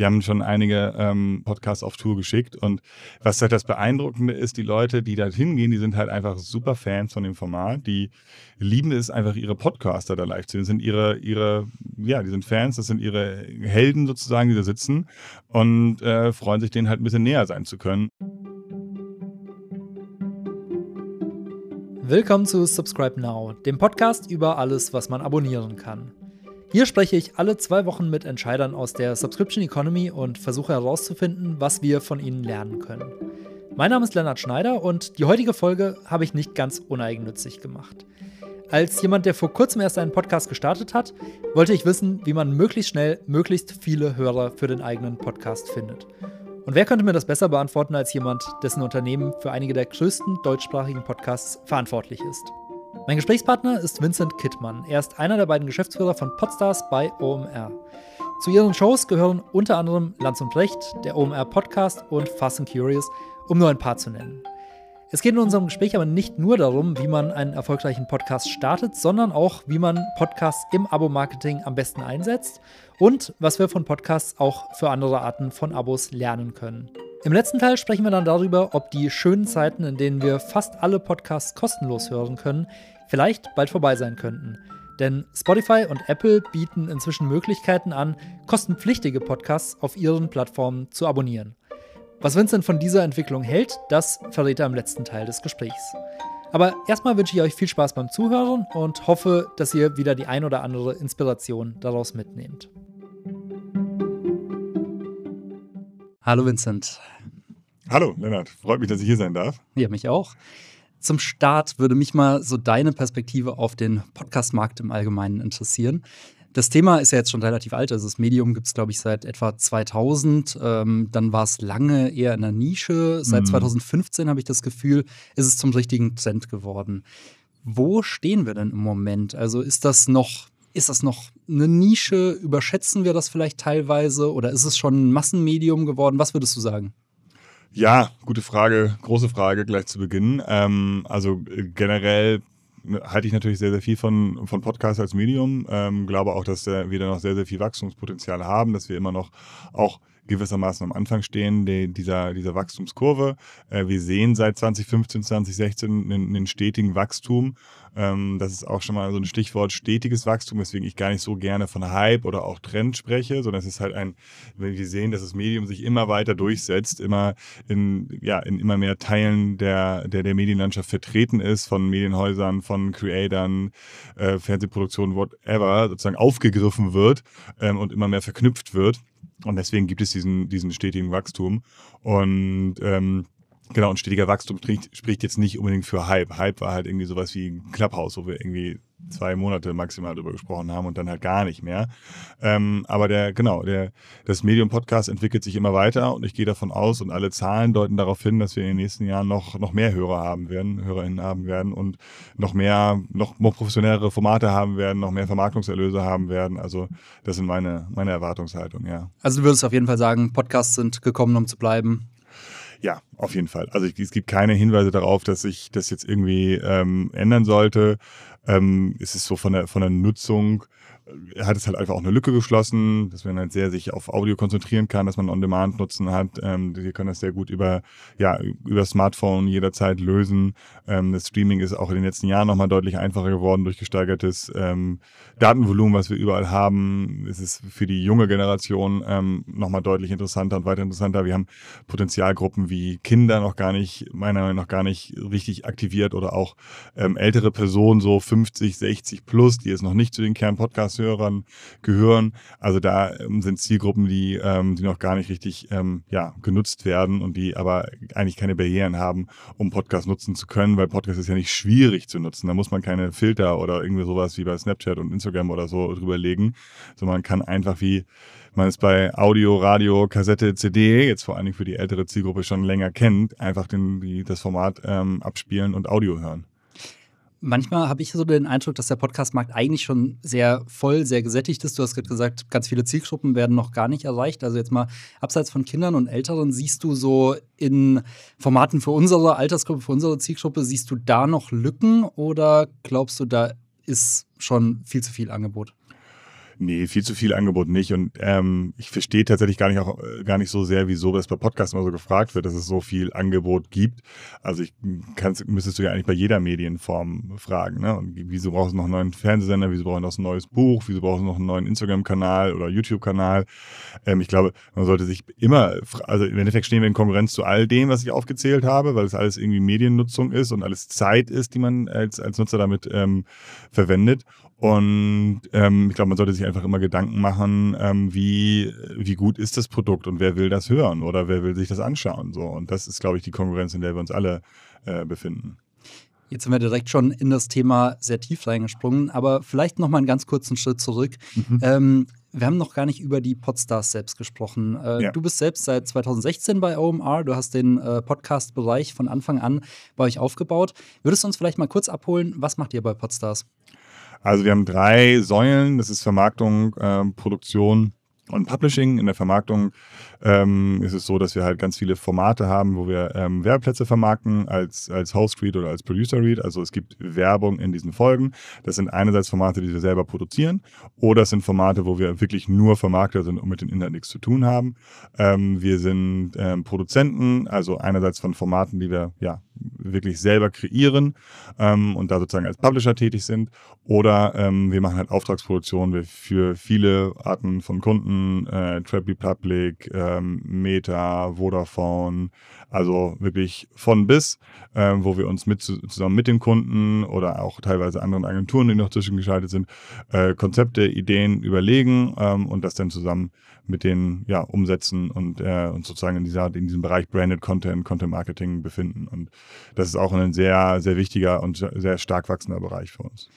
wir haben schon einige ähm, Podcasts auf Tour geschickt und was halt das Beeindruckende ist, die Leute, die da hingehen, die sind halt einfach super Fans von dem Format, die lieben es einfach, ihre Podcaster da live zu sehen, das sind ihre, ihre, ja, die sind Fans, das sind ihre Helden sozusagen, die da sitzen und äh, freuen sich, denen halt ein bisschen näher sein zu können. Willkommen zu Subscribe Now, dem Podcast über alles, was man abonnieren kann. Hier spreche ich alle zwei Wochen mit Entscheidern aus der Subscription Economy und versuche herauszufinden, was wir von ihnen lernen können. Mein Name ist Lennart Schneider und die heutige Folge habe ich nicht ganz uneigennützig gemacht. Als jemand, der vor kurzem erst einen Podcast gestartet hat, wollte ich wissen, wie man möglichst schnell möglichst viele Hörer für den eigenen Podcast findet. Und wer könnte mir das besser beantworten als jemand, dessen Unternehmen für einige der größten deutschsprachigen Podcasts verantwortlich ist? Mein Gesprächspartner ist Vincent Kittmann. Er ist einer der beiden Geschäftsführer von Podstars bei OMR. Zu ihren Shows gehören unter anderem Lanz und Brecht, der OMR Podcast und Fast and Curious, um nur ein paar zu nennen. Es geht in unserem Gespräch aber nicht nur darum, wie man einen erfolgreichen Podcast startet, sondern auch, wie man Podcasts im Abo-Marketing am besten einsetzt und was wir von Podcasts auch für andere Arten von Abos lernen können. Im letzten Teil sprechen wir dann darüber, ob die schönen Zeiten, in denen wir fast alle Podcasts kostenlos hören können, vielleicht bald vorbei sein könnten. Denn Spotify und Apple bieten inzwischen Möglichkeiten an, kostenpflichtige Podcasts auf ihren Plattformen zu abonnieren. Was Vincent von dieser Entwicklung hält, das verrät er im letzten Teil des Gesprächs. Aber erstmal wünsche ich euch viel Spaß beim Zuhören und hoffe, dass ihr wieder die ein oder andere Inspiration daraus mitnehmt. Hallo Vincent. Hallo Lennart, freut mich, dass ich hier sein darf. Ja, mich auch. Zum Start würde mich mal so deine Perspektive auf den Podcast-Markt im Allgemeinen interessieren. Das Thema ist ja jetzt schon relativ alt. Also das Medium gibt es, glaube ich, seit etwa 2000. Ähm, dann war es lange eher in der Nische. Seit mhm. 2015 habe ich das Gefühl, ist es zum richtigen Trend geworden. Wo stehen wir denn im Moment? Also ist das noch, ist das noch eine Nische? Überschätzen wir das vielleicht teilweise? Oder ist es schon ein Massenmedium geworden? Was würdest du sagen? Ja, gute Frage, große Frage gleich zu Beginn. Ähm, also äh, generell halte ich natürlich sehr, sehr viel von, von Podcasts als Medium. Ähm, glaube auch, dass wir da noch sehr, sehr viel Wachstumspotenzial haben, dass wir immer noch auch gewissermaßen am Anfang stehen die, dieser, dieser Wachstumskurve. Äh, wir sehen seit 2015, 2016 einen, einen stetigen Wachstum. Ähm, das ist auch schon mal so ein Stichwort stetiges Wachstum, weswegen ich gar nicht so gerne von Hype oder auch Trend spreche, sondern es ist halt ein, wenn wir sehen, dass das Medium sich immer weiter durchsetzt, immer in, ja, in immer mehr Teilen der, der, der Medienlandschaft vertreten ist, von Medienhäusern, von Creatern, äh, Fernsehproduktionen, whatever, sozusagen aufgegriffen wird ähm, und immer mehr verknüpft wird. Und deswegen gibt es diesen, diesen stetigen Wachstum. Und ähm, genau, und stetiger Wachstum spricht, spricht jetzt nicht unbedingt für Hype. Hype war halt irgendwie sowas wie Clubhouse, wo wir irgendwie zwei Monate maximal drüber gesprochen haben und dann halt gar nicht mehr. Ähm, aber der, genau, der, das Medium Podcast entwickelt sich immer weiter und ich gehe davon aus und alle Zahlen deuten darauf hin, dass wir in den nächsten Jahren noch, noch mehr Hörer haben werden, HörerInnen haben werden und noch mehr, noch professionellere Formate haben werden, noch mehr Vermarktungserlöse haben werden. Also das sind meine, meine Erwartungshaltung, ja. Also du würdest auf jeden Fall sagen, Podcasts sind gekommen, um zu bleiben. Ja, auf jeden Fall. Also es gibt keine Hinweise darauf, dass sich das jetzt irgendwie ähm, ändern sollte. Ähm, es ist so von der, von der Nutzung er hat es halt einfach auch eine Lücke geschlossen, dass man halt sehr sich auf Audio konzentrieren kann, dass man On-Demand-Nutzen hat. Ähm, wir können das sehr gut über, ja, über Smartphone jederzeit lösen. Ähm, das Streaming ist auch in den letzten Jahren nochmal deutlich einfacher geworden durch gesteigertes ähm, Datenvolumen, was wir überall haben. Es ist für die junge Generation ähm, nochmal deutlich interessanter und weiter interessanter. Wir haben Potenzialgruppen wie Kinder noch gar nicht, meiner Meinung nach gar nicht richtig aktiviert oder auch ähm, ältere Personen, so 50, 60 plus, die es noch nicht zu den Kernpodcasts Hörern gehören. Also da ähm, sind Zielgruppen, die, ähm, die noch gar nicht richtig ähm, ja, genutzt werden und die aber eigentlich keine Barrieren haben, um Podcast nutzen zu können, weil Podcast ist ja nicht schwierig zu nutzen. Da muss man keine Filter oder irgendwie sowas wie bei Snapchat und Instagram oder so drüberlegen, sondern man kann einfach wie man es bei Audio, Radio, Kassette, CD, jetzt vor allen Dingen für die ältere Zielgruppe schon länger kennt, einfach den, die, das Format ähm, abspielen und Audio hören. Manchmal habe ich so den Eindruck, dass der Podcastmarkt eigentlich schon sehr voll, sehr gesättigt ist. Du hast gerade gesagt, ganz viele Zielgruppen werden noch gar nicht erreicht. Also jetzt mal abseits von Kindern und Älteren, siehst du so in Formaten für unsere Altersgruppe, für unsere Zielgruppe, siehst du da noch Lücken oder glaubst du, da ist schon viel zu viel Angebot? Nee, viel zu viel Angebot nicht. Und ähm, ich verstehe tatsächlich gar nicht auch äh, gar nicht so sehr, wieso das bei Podcasts immer so gefragt wird, dass es so viel Angebot gibt. Also ich kannst, müsstest du ja eigentlich bei jeder Medienform fragen. Ne? Und wieso brauchst du noch einen neuen Fernsehsender, wieso brauchst du noch ein neues Buch, wieso brauchst du noch einen neuen Instagram-Kanal oder YouTube-Kanal? Ähm, ich glaube, man sollte sich immer, also im Endeffekt stehen wir in Konkurrenz zu all dem, was ich aufgezählt habe, weil es alles irgendwie Mediennutzung ist und alles Zeit ist, die man als, als Nutzer damit ähm, verwendet. Und ähm, ich glaube, man sollte sich einfach immer Gedanken machen, ähm, wie, wie gut ist das Produkt und wer will das hören oder wer will sich das anschauen. So. Und das ist, glaube ich, die Konkurrenz, in der wir uns alle äh, befinden. Jetzt sind wir direkt schon in das Thema sehr tief reingesprungen, aber vielleicht noch mal einen ganz kurzen Schritt zurück. Mhm. Ähm, wir haben noch gar nicht über die Podstars selbst gesprochen. Äh, ja. Du bist selbst seit 2016 bei OMR. Du hast den äh, Podcast-Bereich von Anfang an bei euch aufgebaut. Würdest du uns vielleicht mal kurz abholen, was macht ihr bei Podstars? Also wir haben drei Säulen. Das ist Vermarktung, äh, Produktion und Publishing. In der Vermarktung ähm, ist es so, dass wir halt ganz viele Formate haben, wo wir ähm, Werbeplätze vermarkten als, als Host Read oder als Producer Read. Also es gibt Werbung in diesen Folgen. Das sind einerseits Formate, die wir selber produzieren, oder es sind Formate, wo wir wirklich nur Vermarkter sind und mit den Inhalten nichts zu tun haben. Ähm, wir sind ähm, Produzenten, also einerseits von Formaten, die wir ja wirklich selber kreieren ähm, und da sozusagen als Publisher tätig sind. Oder ähm, wir machen halt Auftragsproduktionen für viele Arten von Kunden, äh, Trap Republic, ähm, Meta, Vodafone, also wirklich von bis, ähm, wo wir uns mit zusammen mit den Kunden oder auch teilweise anderen Agenturen, die noch zwischengeschaltet sind, äh, Konzepte, Ideen überlegen ähm, und das dann zusammen mit denen ja umsetzen und äh, uns sozusagen in dieser in diesem Bereich Branded Content, Content Marketing befinden und das ist auch ein sehr sehr wichtiger und sehr stark wachsender Bereich für uns.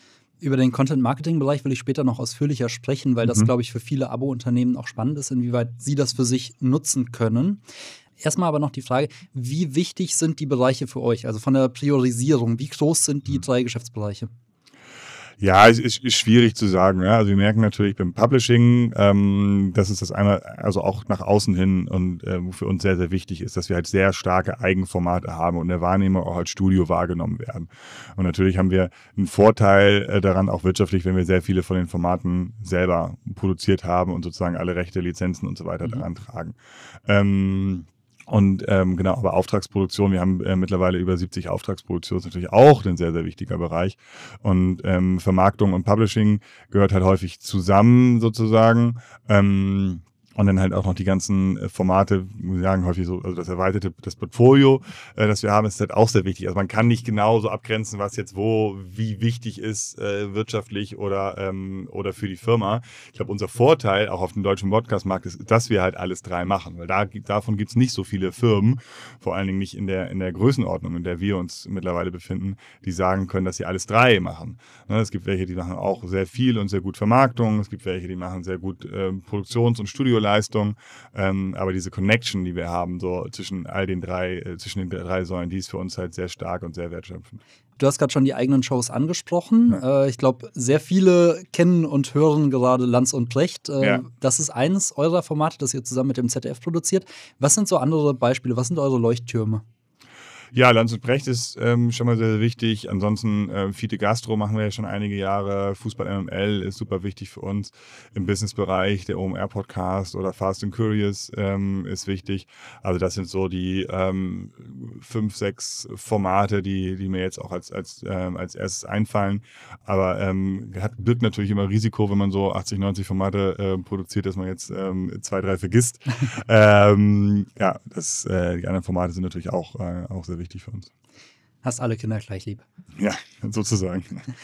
Über den Content-Marketing-Bereich will ich später noch ausführlicher sprechen, weil das, mhm. glaube ich, für viele Abo-Unternehmen auch spannend ist, inwieweit sie das für sich nutzen können. Erstmal aber noch die Frage, wie wichtig sind die Bereiche für euch? Also von der Priorisierung, wie groß sind die mhm. drei Geschäftsbereiche? Ja, es ist, ist schwierig zu sagen. Ja. Also wir merken natürlich beim Publishing, ähm, dass es das einmal, also auch nach außen hin und äh, für uns sehr, sehr wichtig ist, dass wir halt sehr starke Eigenformate haben und der Wahrnehmer auch als Studio wahrgenommen werden. Und natürlich haben wir einen Vorteil äh, daran, auch wirtschaftlich, wenn wir sehr viele von den Formaten selber produziert haben und sozusagen alle Rechte, Lizenzen und so weiter mhm. daran tragen. Ähm, und ähm, genau, aber Auftragsproduktion, wir haben äh, mittlerweile über 70 Auftragsproduktionen, ist natürlich auch ein sehr, sehr wichtiger Bereich. Und ähm, Vermarktung und Publishing gehört halt häufig zusammen sozusagen. Ähm, und dann halt auch noch die ganzen äh, Formate, muss ich sagen, häufig so, also das erweiterte, das Portfolio, äh, das wir haben, ist halt auch sehr wichtig. Also man kann nicht genau so abgrenzen, was jetzt wo, wie wichtig ist, äh, wirtschaftlich oder, ähm, oder für die Firma. Ich glaube, unser Vorteil auch auf dem deutschen Podcastmarkt ist, dass wir halt alles drei machen, weil da, davon gibt's nicht so viele Firmen, vor allen Dingen nicht in der, in der Größenordnung, in der wir uns mittlerweile befinden, die sagen können, dass sie alles drei machen. Ne, es gibt welche, die machen auch sehr viel und sehr gut Vermarktung. Es gibt welche, die machen sehr gut äh, Produktions- und Studio Leistung. Ähm, aber diese Connection, die wir haben, so zwischen all den drei, äh, zwischen den drei Säulen, die ist für uns halt sehr stark und sehr wertschöpfend. Du hast gerade schon die eigenen Shows angesprochen. Ja. Äh, ich glaube, sehr viele kennen und hören gerade Lanz und Brecht. Äh, ja. Das ist eines eurer Formate, das ihr zusammen mit dem ZDF produziert. Was sind so andere Beispiele? Was sind eure Leuchttürme? Ja, Lanz und Brecht ist ähm, schon mal sehr, sehr wichtig. Ansonsten äh, Fiete Gastro machen wir ja schon einige Jahre. Fußball MML ist super wichtig für uns im Businessbereich. Der OMR Podcast oder Fast and Curious ähm, ist wichtig. Also das sind so die ähm, fünf, sechs Formate, die, die mir jetzt auch als, als, ähm, als erstes einfallen. Aber ähm, hat, birgt natürlich immer Risiko, wenn man so 80, 90 Formate äh, produziert, dass man jetzt ähm, zwei, drei vergisst. ähm, ja, das, äh, die anderen Formate sind natürlich auch, äh, auch sehr wichtig wichtig für uns. Hast alle Kinder gleich lieb. Ja, sozusagen.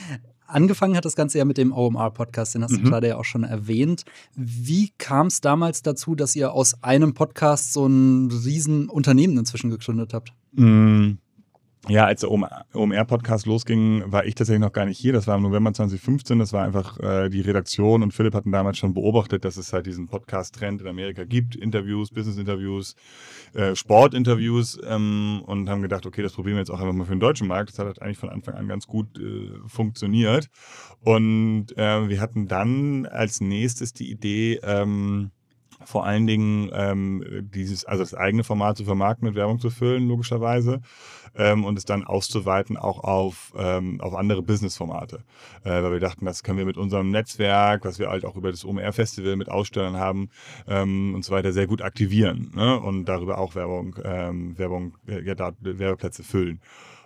Angefangen hat das Ganze ja mit dem OMR-Podcast, den hast mhm. du gerade ja auch schon erwähnt. Wie kam es damals dazu, dass ihr aus einem Podcast so ein riesen Unternehmen inzwischen gegründet habt? Mhm. Ja, als der OMR-Podcast losging, war ich tatsächlich noch gar nicht hier. Das war im November 2015. Das war einfach äh, die Redaktion und Philipp hatten damals schon beobachtet, dass es halt diesen Podcast-Trend in Amerika gibt. Interviews, Business-Interviews, äh, Sport-Interviews ähm, und haben gedacht, okay, das probieren wir jetzt auch einfach mal für den deutschen Markt. Das hat halt eigentlich von Anfang an ganz gut äh, funktioniert. Und äh, wir hatten dann als nächstes die Idee, ähm, vor allen Dingen ähm, dieses, also das eigene Format zu vermarkten, mit Werbung zu füllen, logischerweise, ähm, und es dann auszuweiten auch auf, ähm, auf andere Business-Formate. Äh, weil wir dachten, das können wir mit unserem Netzwerk, was wir halt auch über das OMR-Festival mit Ausstellern haben ähm, und so weiter, sehr gut aktivieren ne? und darüber auch Werbung, ähm, Werbung, äh, ja, da, Werbeplätze füllen.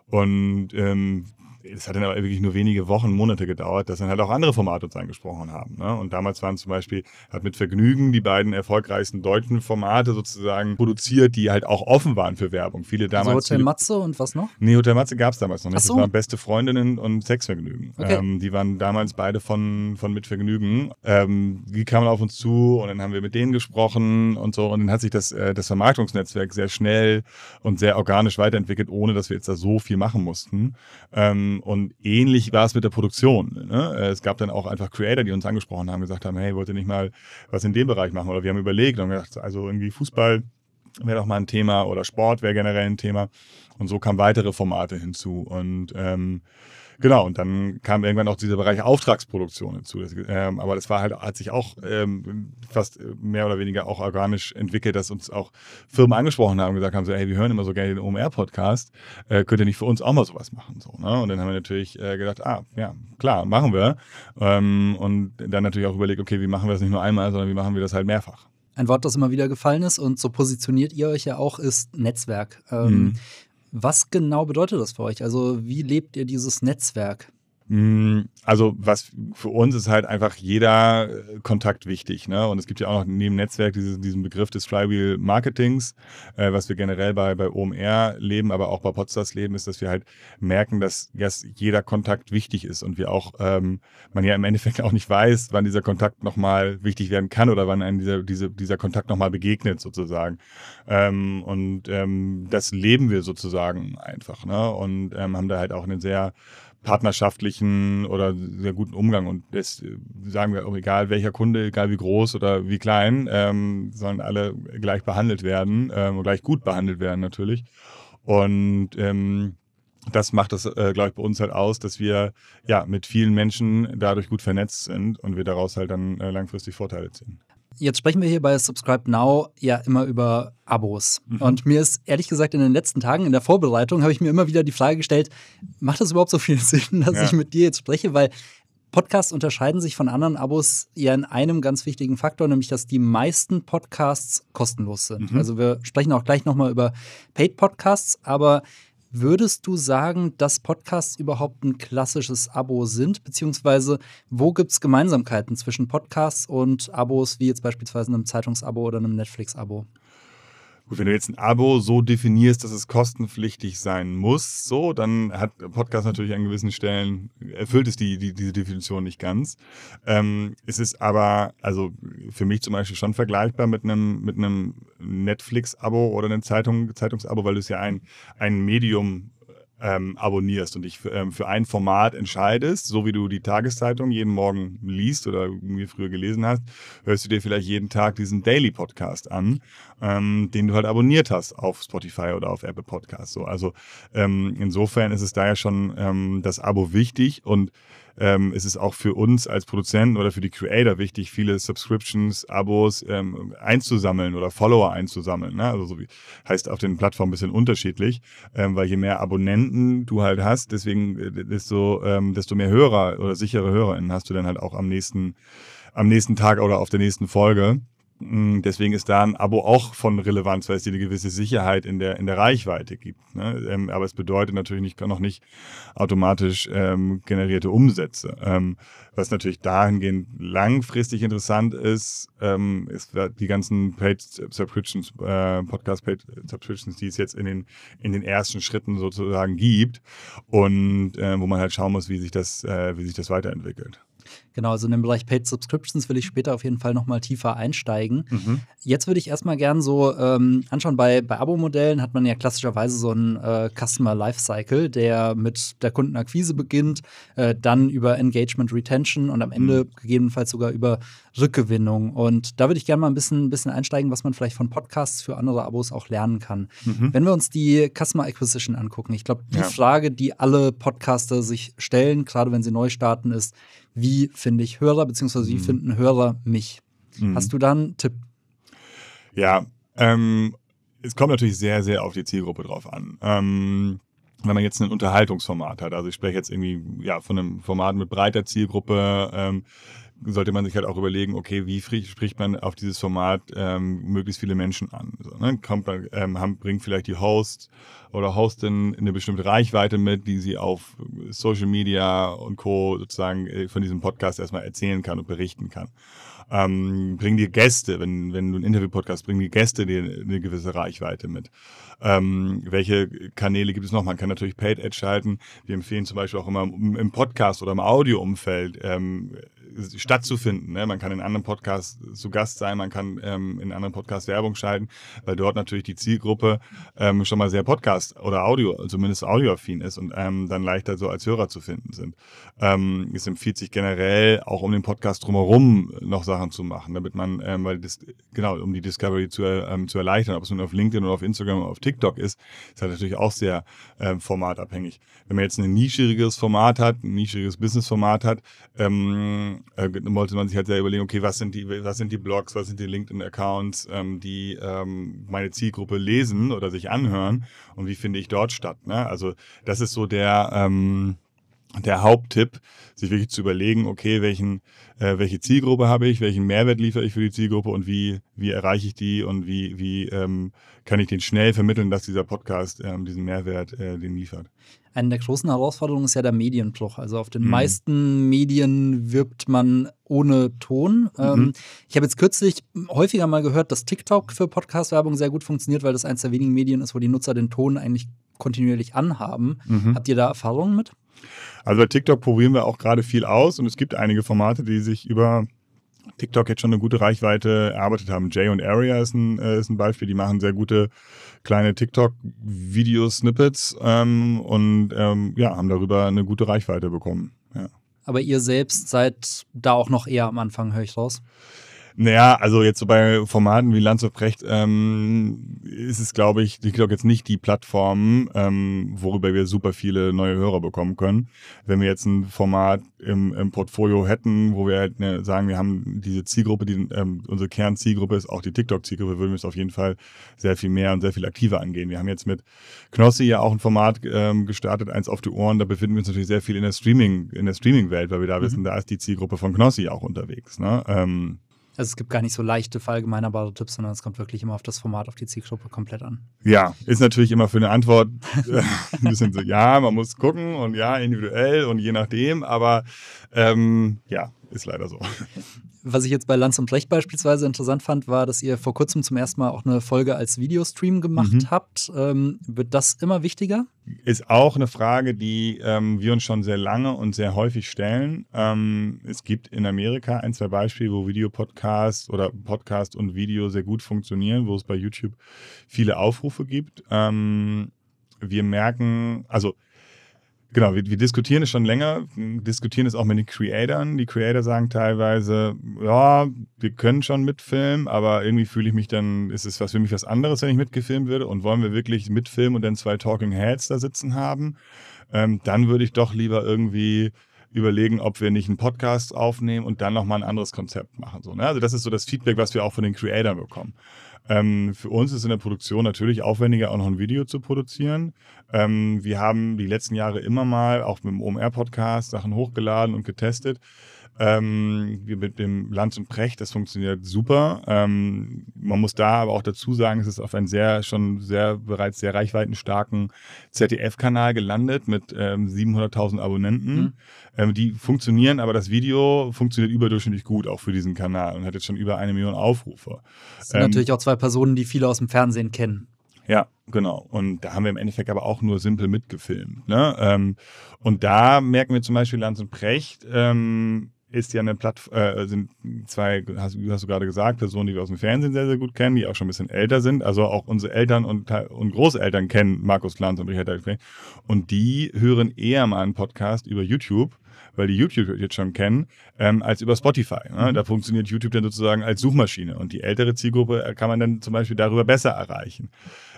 Und ähm, es hat dann aber wirklich nur wenige Wochen, Monate gedauert, dass dann halt auch andere Formate uns angesprochen haben. Ne? Und damals waren zum Beispiel, hat mit Vergnügen die beiden erfolgreichsten deutschen Formate sozusagen produziert, die halt auch offen waren für Werbung. Viele also damals. Also Hotel Matze und was noch? Nee, Hotel Matze gab es damals noch nicht. so. Das waren beste Freundinnen und Sexvergnügen. Okay. Ähm, die waren damals beide von, von Mit Vergnügen. Ähm, die kamen auf uns zu und dann haben wir mit denen gesprochen und so. Und dann hat sich das, äh, das Vermarktungsnetzwerk sehr schnell und sehr organisch weiterentwickelt, ohne dass wir jetzt da so viel machen mussten. Ähm, und ähnlich war es mit der Produktion. Ne? Es gab dann auch einfach Creator, die uns angesprochen haben, gesagt haben, hey, wollt ihr nicht mal was in dem Bereich machen? Oder wir haben überlegt und gedacht, also irgendwie Fußball wäre doch mal ein Thema oder Sport wäre generell ein Thema. Und so kamen weitere Formate hinzu. Und ähm, Genau, und dann kam irgendwann auch dieser Bereich Auftragsproduktion hinzu. Das, ähm, aber das war halt, hat sich auch ähm, fast mehr oder weniger auch organisch entwickelt, dass uns auch Firmen angesprochen haben und gesagt haben: so, hey, wir hören immer so gerne den OMR-Podcast, äh, könnt ihr nicht für uns auch mal sowas machen? So, ne? Und dann haben wir natürlich äh, gedacht, ah, ja, klar, machen wir. Ähm, und dann natürlich auch überlegt, okay, wie machen wir das nicht nur einmal, sondern wie machen wir das halt mehrfach? Ein Wort, das immer wieder gefallen ist und so positioniert ihr euch ja auch, ist Netzwerk. Ähm, mhm. Was genau bedeutet das für euch? Also wie lebt ihr dieses Netzwerk? Mm, also was für uns ist halt einfach jeder äh, Kontakt wichtig. Ne? Und es gibt ja auch noch neben Netzwerk diesen, diesen Begriff des Flywheel Marketings, äh, was wir generell bei, bei OMR leben, aber auch bei Podstars leben, ist, dass wir halt merken, dass, dass jeder Kontakt wichtig ist und wir auch, ähm, man ja im Endeffekt auch nicht weiß, wann dieser Kontakt nochmal wichtig werden kann oder wann einem dieser, diese, dieser Kontakt nochmal begegnet sozusagen. Ähm, und ähm, das leben wir sozusagen einfach. Ne? Und ähm, haben da halt auch einen sehr partnerschaftlichen oder sehr guten Umgang. Und das äh, sagen wir auch, egal welcher Kunde, egal wie groß oder wie klein, ähm, sollen alle gleich behandelt werden ähm, und gleich gut behandelt werden natürlich. Und ähm, das macht das, äh, glaube ich, bei uns halt aus, dass wir ja mit vielen Menschen dadurch gut vernetzt sind und wir daraus halt dann äh, langfristig Vorteile ziehen. Jetzt sprechen wir hier bei Subscribe Now ja immer über Abos. Mhm. Und mir ist ehrlich gesagt in den letzten Tagen in der Vorbereitung habe ich mir immer wieder die Frage gestellt, macht das überhaupt so viel Sinn, dass ja. ich mit dir jetzt spreche? Weil Podcasts unterscheiden sich von anderen Abos ja in einem ganz wichtigen Faktor, nämlich dass die meisten Podcasts kostenlos sind. Mhm. Also wir sprechen auch gleich nochmal über Paid Podcasts, aber Würdest du sagen, dass Podcasts überhaupt ein klassisches Abo sind? Beziehungsweise wo gibt es Gemeinsamkeiten zwischen Podcasts und Abos, wie jetzt beispielsweise einem Zeitungsabo oder einem Netflix-Abo? Gut, wenn du jetzt ein Abo so definierst, dass es kostenpflichtig sein muss, so, dann hat Podcast natürlich an gewissen Stellen, erfüllt es die, die diese Definition nicht ganz. Ähm, es ist aber, also für mich zum Beispiel schon vergleichbar mit einem, mit einem Netflix-Abo oder einem Zeitung, Zeitungsabo, weil du es ja ein, ein Medium ähm, abonnierst und dich für, ähm, für ein Format entscheidest, so wie du die Tageszeitung jeden Morgen liest oder irgendwie früher gelesen hast, hörst du dir vielleicht jeden Tag diesen Daily Podcast an, ähm, den du halt abonniert hast auf Spotify oder auf Apple Podcasts. So, also ähm, insofern ist es da ja schon ähm, das Abo wichtig und ähm, ist es auch für uns als Produzenten oder für die Creator wichtig, viele Subscriptions, Abos ähm, einzusammeln oder Follower einzusammeln. Ne? Also so wie heißt auf den Plattformen ein bisschen unterschiedlich, ähm, weil je mehr Abonnenten du halt hast, deswegen äh, desto, ähm, desto mehr Hörer oder sichere HörerInnen hast du dann halt auch am nächsten, am nächsten Tag oder auf der nächsten Folge. Mm, deswegen ist da ein Abo auch von Relevanz, weil es dir eine gewisse Sicherheit in der, in der Reichweite gibt. Ne? Ähm, aber es bedeutet natürlich nicht, noch nicht automatisch ähm, generierte Umsätze. Ähm, was natürlich dahingehend langfristig interessant ist, ähm, ist die ganzen Paid Subscriptions, äh, Podcast Paid Subscriptions, die es jetzt in den, in den ersten Schritten sozusagen gibt und äh, wo man halt schauen muss, wie sich das, äh, wie sich das weiterentwickelt. Genau, also in dem Bereich Paid Subscriptions will ich später auf jeden Fall nochmal tiefer einsteigen. Mhm. Jetzt würde ich erstmal gern so ähm, anschauen, bei, bei Abo-Modellen hat man ja klassischerweise so einen äh, Customer Lifecycle, der mit der Kundenakquise beginnt, äh, dann über Engagement Retention und am Ende mhm. gegebenenfalls sogar über Rückgewinnung. Und da würde ich gerne mal ein bisschen, ein bisschen einsteigen, was man vielleicht von Podcasts für andere Abos auch lernen kann. Mhm. Wenn wir uns die Customer Acquisition angucken, ich glaube, die ja. Frage, die alle Podcaster sich stellen, gerade wenn sie neu starten, ist, wie finde ich Hörer, beziehungsweise wie mhm. finden Hörer mich? Mhm. Hast du da einen Tipp? Ja, ähm, es kommt natürlich sehr, sehr auf die Zielgruppe drauf an. Ähm, wenn man jetzt ein Unterhaltungsformat hat, also ich spreche jetzt irgendwie ja von einem Format mit breiter Zielgruppe, ähm, sollte man sich halt auch überlegen, okay, wie spricht man auf dieses Format ähm, möglichst viele Menschen an? So, ne? Kommt, ähm, haben, bringt vielleicht die Host oder Hostin eine bestimmte Reichweite mit, die sie auf Social Media und Co. sozusagen äh, von diesem Podcast erstmal erzählen kann und berichten kann. Ähm, bringen die Gäste, wenn, wenn du einen Interview-Podcast, bringen die Gäste dir eine gewisse Reichweite mit. Ähm, welche Kanäle gibt es noch? Man kann natürlich Paid Ad schalten. Wir empfehlen zum Beispiel auch immer im Podcast oder im Audio-Umfeld ähm, stattzufinden. Ne? Man kann in anderen Podcasts zu Gast sein, man kann ähm, in anderen Podcasts Werbung schalten, weil dort natürlich die Zielgruppe ähm, schon mal sehr Podcast oder Audio, zumindest audioaffin ist und ähm, dann leichter so als Hörer zu finden sind. Ähm, es empfiehlt sich generell auch um den Podcast drumherum noch Sachen zu machen, damit man, ähm, weil das, genau, um die Discovery zu, ähm, zu erleichtern, ob es nun auf LinkedIn oder auf Instagram oder auf TikTok ist, ist halt natürlich auch sehr ähm, formatabhängig. Wenn man jetzt ein nischiges Format hat, ein nischiges Business-Format hat, ähm, äh, wollte man sich halt sehr überlegen, okay, was sind die, was sind die Blogs, was sind die LinkedIn-Accounts, ähm, die ähm, meine Zielgruppe lesen oder sich anhören und wie finde ich dort statt. Ne? Also das ist so der, ähm, der Haupttipp, sich wirklich zu überlegen, okay, welchen, äh, welche Zielgruppe habe ich, welchen Mehrwert liefere ich für die Zielgruppe und wie, wie erreiche ich die und wie, wie ähm, kann ich den schnell vermitteln, dass dieser Podcast ähm, diesen Mehrwert äh, den liefert. Eine der großen Herausforderungen ist ja der Medienbruch. Also auf den mhm. meisten Medien wirbt man ohne Ton. Mhm. Ähm, ich habe jetzt kürzlich häufiger mal gehört, dass TikTok für Podcast-Werbung sehr gut funktioniert, weil das eines der wenigen Medien ist, wo die Nutzer den Ton eigentlich kontinuierlich anhaben. Mhm. Habt ihr da Erfahrungen mit? Also bei TikTok probieren wir auch gerade viel aus und es gibt einige Formate, die sich über TikTok jetzt schon eine gute Reichweite erarbeitet haben. Jay und Area ist ein, äh, ist ein Beispiel, die machen sehr gute kleine TikTok-Video-Snippets ähm, und ähm, ja, haben darüber eine gute Reichweite bekommen. Ja. Aber ihr selbst seid da auch noch eher am Anfang, höre ich raus. Naja, also jetzt so bei Formaten wie Lanz und Precht ähm, ist es, glaube ich, TikTok jetzt nicht die Plattform, ähm, worüber wir super viele neue Hörer bekommen können. Wenn wir jetzt ein Format im, im Portfolio hätten, wo wir halt ne, sagen, wir haben diese Zielgruppe, die ähm, unsere Kernzielgruppe ist auch die TikTok-Zielgruppe, würden wir es auf jeden Fall sehr viel mehr und sehr viel aktiver angehen. Wir haben jetzt mit Knossi ja auch ein Format ähm, gestartet, eins auf die Ohren. Da befinden wir uns natürlich sehr viel in der Streaming, in der Streaming-Welt, weil wir da mhm. wissen, da ist die Zielgruppe von Knossi auch unterwegs. Ne? Ähm, also es gibt gar nicht so leichte, verallgemeinerbare Tipps, sondern es kommt wirklich immer auf das Format, auf die Zielgruppe komplett an. Ja, ist natürlich immer für eine Antwort ein bisschen so, ja, man muss gucken und ja, individuell und je nachdem, aber ähm, ja, ist leider so. Was ich jetzt bei Lanz und Brecht beispielsweise interessant fand, war, dass ihr vor kurzem zum ersten Mal auch eine Folge als Videostream gemacht mhm. habt. Ähm, wird das immer wichtiger? Ist auch eine Frage, die ähm, wir uns schon sehr lange und sehr häufig stellen. Ähm, es gibt in Amerika ein, zwei Beispiele, wo Videopodcast oder Podcast und Video sehr gut funktionieren, wo es bei YouTube viele Aufrufe gibt. Ähm, wir merken, also Genau, wir, wir, diskutieren es schon länger, diskutieren es auch mit den Creatoren. Die Creator sagen teilweise, ja, wir können schon mitfilmen, aber irgendwie fühle ich mich dann, ist es was für mich was anderes, wenn ich mitgefilmt würde und wollen wir wirklich mitfilmen und dann zwei Talking Heads da sitzen haben, ähm, dann würde ich doch lieber irgendwie überlegen, ob wir nicht einen Podcast aufnehmen und dann nochmal ein anderes Konzept machen. So, ne? Also das ist so das Feedback, was wir auch von den Creatoren bekommen. Ähm, für uns ist in der Produktion natürlich aufwendiger, auch noch ein Video zu produzieren. Ähm, wir haben die letzten Jahre immer mal, auch mit dem OMR-Podcast, Sachen hochgeladen und getestet. Ähm, mit dem Lanz und Precht, das funktioniert super. Ähm, man muss da aber auch dazu sagen, es ist auf einen sehr, schon sehr, bereits sehr reichweitenstarken ZDF-Kanal gelandet mit ähm, 700.000 Abonnenten. Mhm. Ähm, die funktionieren, aber das Video funktioniert überdurchschnittlich gut auch für diesen Kanal und hat jetzt schon über eine Million Aufrufe. Das sind natürlich auch zwei Personen, die viele aus dem Fernsehen kennen. Ja, genau. Und da haben wir im Endeffekt aber auch nur simpel mitgefilmt. Ne? Ähm, und da merken wir zum Beispiel Lanz und Precht, ähm, ist ja eine Plattform, äh, sind zwei, hast, hast, du gerade gesagt, Personen, die wir aus dem Fernsehen sehr, sehr gut kennen, die auch schon ein bisschen älter sind. Also auch unsere Eltern und, und Großeltern kennen Markus Lanz und Richard David Und die hören eher mal einen Podcast über YouTube weil die YouTube jetzt schon kennen, ähm, als über Spotify. Ne? Mhm. Da funktioniert YouTube dann sozusagen als Suchmaschine und die ältere Zielgruppe äh, kann man dann zum Beispiel darüber besser erreichen.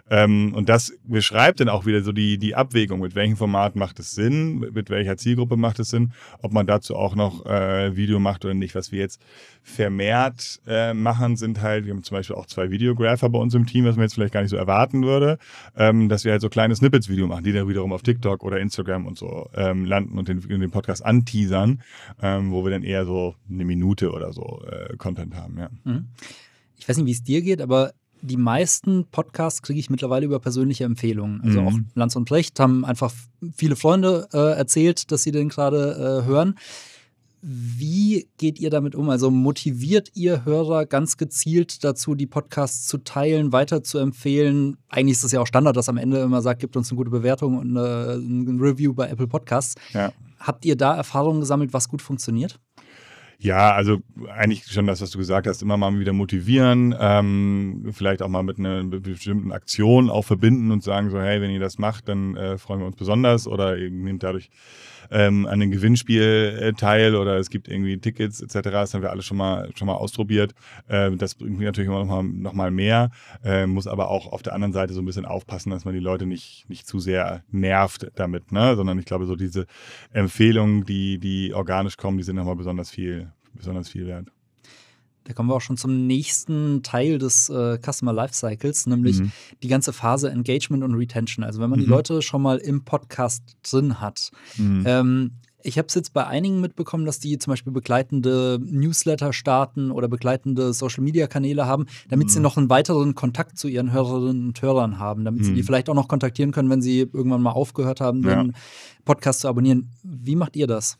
Ähm, und das beschreibt dann auch wieder so die, die Abwägung, mit welchem Format macht es Sinn, mit welcher Zielgruppe macht es Sinn, ob man dazu auch noch äh, Video macht oder nicht. Was wir jetzt vermehrt äh, machen, sind halt, wir haben zum Beispiel auch zwei Videographer bei uns im Team, was man jetzt vielleicht gar nicht so erwarten würde, ähm, dass wir halt so kleine Snippets-Video machen, die dann wiederum auf TikTok oder Instagram und so ähm, landen und den, den Podcast anteasern, ähm, wo wir dann eher so eine Minute oder so äh, Content haben, ja. Mhm. Ich weiß nicht, wie es dir geht, aber die meisten Podcasts kriege ich mittlerweile über persönliche Empfehlungen. Also mhm. auch Lanz und Brecht haben einfach viele Freunde äh, erzählt, dass sie den gerade äh, hören. Wie geht ihr damit um? Also motiviert ihr Hörer ganz gezielt dazu, die Podcasts zu teilen, weiter zu empfehlen? Eigentlich ist es ja auch Standard, dass am Ende immer sagt, gibt uns eine gute Bewertung und eine, äh, ein Review bei Apple Podcasts. Ja. Habt ihr da Erfahrungen gesammelt, was gut funktioniert? Ja, also eigentlich schon das, was du gesagt hast, immer mal wieder motivieren, ähm, vielleicht auch mal mit einer bestimmten Aktion auch verbinden und sagen so, hey, wenn ihr das macht, dann äh, freuen wir uns besonders oder ihr nehmt dadurch ähm, an dem Gewinnspiel äh, teil oder es gibt irgendwie Tickets etc. Das haben wir alle schon mal schon mal ausprobiert. Ähm, das bringt mich natürlich immer noch mal, noch mal mehr, äh, muss aber auch auf der anderen Seite so ein bisschen aufpassen, dass man die Leute nicht, nicht zu sehr nervt damit, ne? sondern ich glaube, so diese Empfehlungen, die, die organisch kommen, die sind nochmal besonders viel, besonders viel wert. Da kommen wir auch schon zum nächsten Teil des äh, Customer Lifecycles, nämlich mhm. die ganze Phase Engagement und Retention. Also wenn man mhm. die Leute schon mal im Podcast drin hat. Mhm. Ähm, ich habe es jetzt bei einigen mitbekommen, dass die zum Beispiel begleitende Newsletter starten oder begleitende Social-Media-Kanäle haben, damit sie mhm. noch einen weiteren Kontakt zu ihren Hörerinnen und Hörern haben, damit sie die mhm. vielleicht auch noch kontaktieren können, wenn sie irgendwann mal aufgehört haben, ja. den Podcast zu abonnieren. Wie macht ihr das?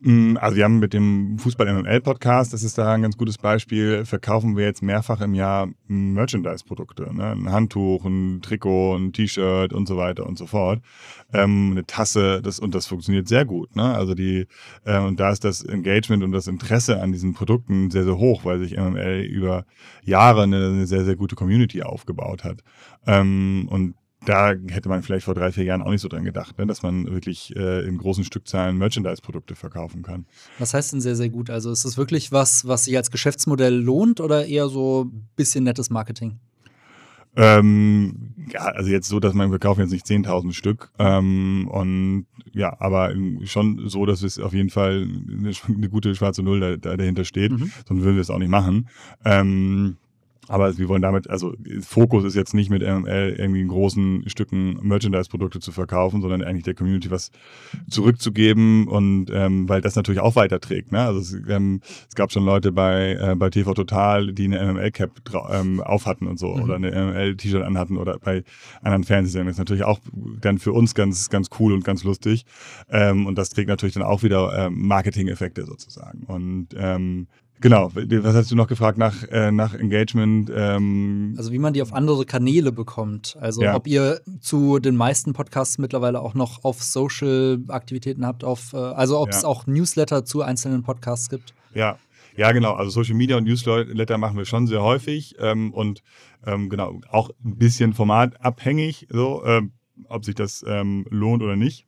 Mm, also wir haben mit dem Fußball-MML-Podcast, das ist da ein ganz gutes Beispiel, verkaufen wir jetzt mehrfach im Jahr Merchandise-Produkte. Ne? Ein Handtuch, ein Trikot, ein T-Shirt und so weiter und so fort. Ähm, eine Tasse, das, und das funktioniert sehr gut. Ne? Also die, äh, und da ist das Engagement und das Interesse an diesen Produkten sehr, sehr hoch, weil sich MML über Jahre eine, eine sehr, sehr gute Community aufgebaut hat. Ähm, und da hätte man vielleicht vor drei, vier Jahren auch nicht so dran gedacht, ne? dass man wirklich äh, in großen Stückzahlen Merchandise-Produkte verkaufen kann. Was heißt denn sehr, sehr gut? Also ist das wirklich was, was sich als Geschäftsmodell lohnt oder eher so ein bisschen nettes Marketing? Ähm, ja, also jetzt so, dass man, wir kaufen jetzt nicht 10.000 Stück. Ähm, und ja, aber schon so, dass es auf jeden Fall eine, eine gute schwarze Null da, da dahinter steht. Mhm. Sonst würden wir es auch nicht machen. Ähm, aber wir wollen damit, also Fokus ist jetzt nicht mit MML irgendwie in großen Stücken Merchandise-Produkte zu verkaufen, sondern eigentlich der Community was zurückzugeben und ähm, weil das natürlich auch weiterträgt. Ne? Also es, ähm, es gab schon Leute bei, äh, bei TV Total, die eine MML-Cap ähm, aufhatten und so mhm. oder eine MML-T-Shirt anhatten oder bei anderen Fernsehsendern. Das ist natürlich auch dann für uns ganz, ganz cool und ganz lustig. Ähm, und das trägt natürlich dann auch wieder ähm, Marketing-Effekte sozusagen. Und ähm, Genau, was hast du noch gefragt nach, äh, nach Engagement? Ähm also wie man die auf andere Kanäle bekommt. Also ja. ob ihr zu den meisten Podcasts mittlerweile auch noch auf Social-Aktivitäten habt, auf, äh, also ob es ja. auch Newsletter zu einzelnen Podcasts gibt. Ja, ja, genau. Also Social Media und Newsletter machen wir schon sehr häufig ähm, und ähm, genau auch ein bisschen formatabhängig, so ähm, ob sich das ähm, lohnt oder nicht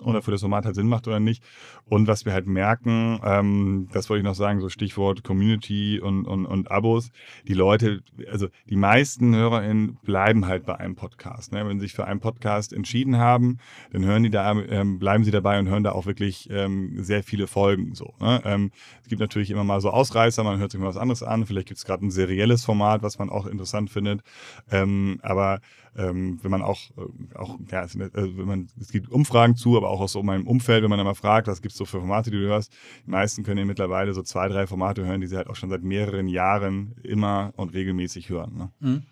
oder für das Format halt Sinn macht oder nicht. Und was wir halt merken, ähm, das wollte ich noch sagen, so Stichwort Community und, und, und Abos, die Leute, also die meisten HörerInnen bleiben halt bei einem Podcast. Ne? Wenn sie sich für einen Podcast entschieden haben, dann hören die da, ähm, bleiben sie dabei und hören da auch wirklich ähm, sehr viele Folgen. So, ne? ähm, es gibt natürlich immer mal so Ausreißer, man hört sich mal was anderes an, vielleicht gibt es gerade ein serielles Format, was man auch interessant findet. Ähm, aber ähm, wenn man auch, äh, auch ja, es, äh, wenn man, es gibt Umfragen zu, aber auch aus so meinem Umfeld, wenn man dann mal fragt, was gibt es so für Formate, die du hörst, die meisten können ja mittlerweile so zwei, drei Formate hören, die sie halt auch schon seit mehreren Jahren immer und regelmäßig hören. Ne? Mhm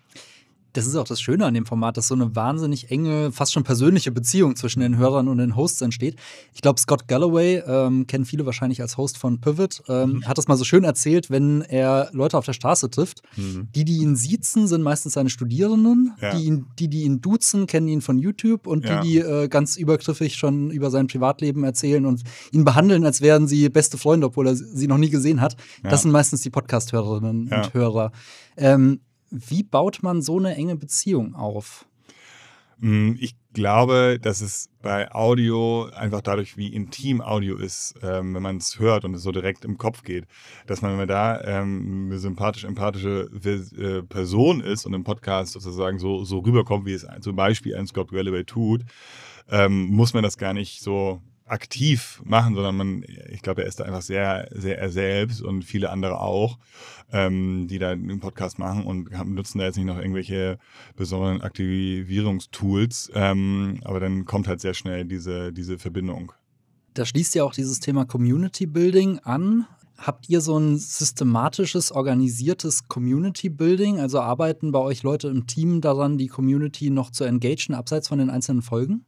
das ist auch das Schöne an dem Format, dass so eine wahnsinnig enge, fast schon persönliche Beziehung zwischen den Hörern und den Hosts entsteht. Ich glaube, Scott Galloway, ähm, kennen viele wahrscheinlich als Host von Pivot, ähm, mhm. hat das mal so schön erzählt, wenn er Leute auf der Straße trifft. Mhm. Die, die ihn siezen, sind meistens seine Studierenden. Ja. Die, ihn, die, die ihn duzen, kennen ihn von YouTube. Und ja. die, die äh, ganz übergriffig schon über sein Privatleben erzählen und ihn behandeln, als wären sie beste Freunde, obwohl er sie noch nie gesehen hat, ja. das sind meistens die Podcast-Hörerinnen und Hörer. Ähm, wie baut man so eine enge Beziehung auf? Mm, ich glaube, dass es bei Audio einfach dadurch, wie intim Audio ist, ähm, wenn man es hört und es so direkt im Kopf geht, dass man, wenn man da ähm, eine sympathisch empathische äh, Person ist und im Podcast sozusagen so, so rüberkommt, wie es zum Beispiel ein Scott Galloway tut, ähm, muss man das gar nicht so aktiv machen, sondern man, ich glaube, er ist da einfach sehr, sehr er selbst und viele andere auch, ähm, die da einen Podcast machen und haben, nutzen da jetzt nicht noch irgendwelche besonderen Aktivierungstools, ähm, aber dann kommt halt sehr schnell diese, diese Verbindung. Da schließt ja auch dieses Thema Community Building an. Habt ihr so ein systematisches, organisiertes Community Building? Also arbeiten bei euch Leute im Team daran, die Community noch zu engagen, abseits von den einzelnen Folgen?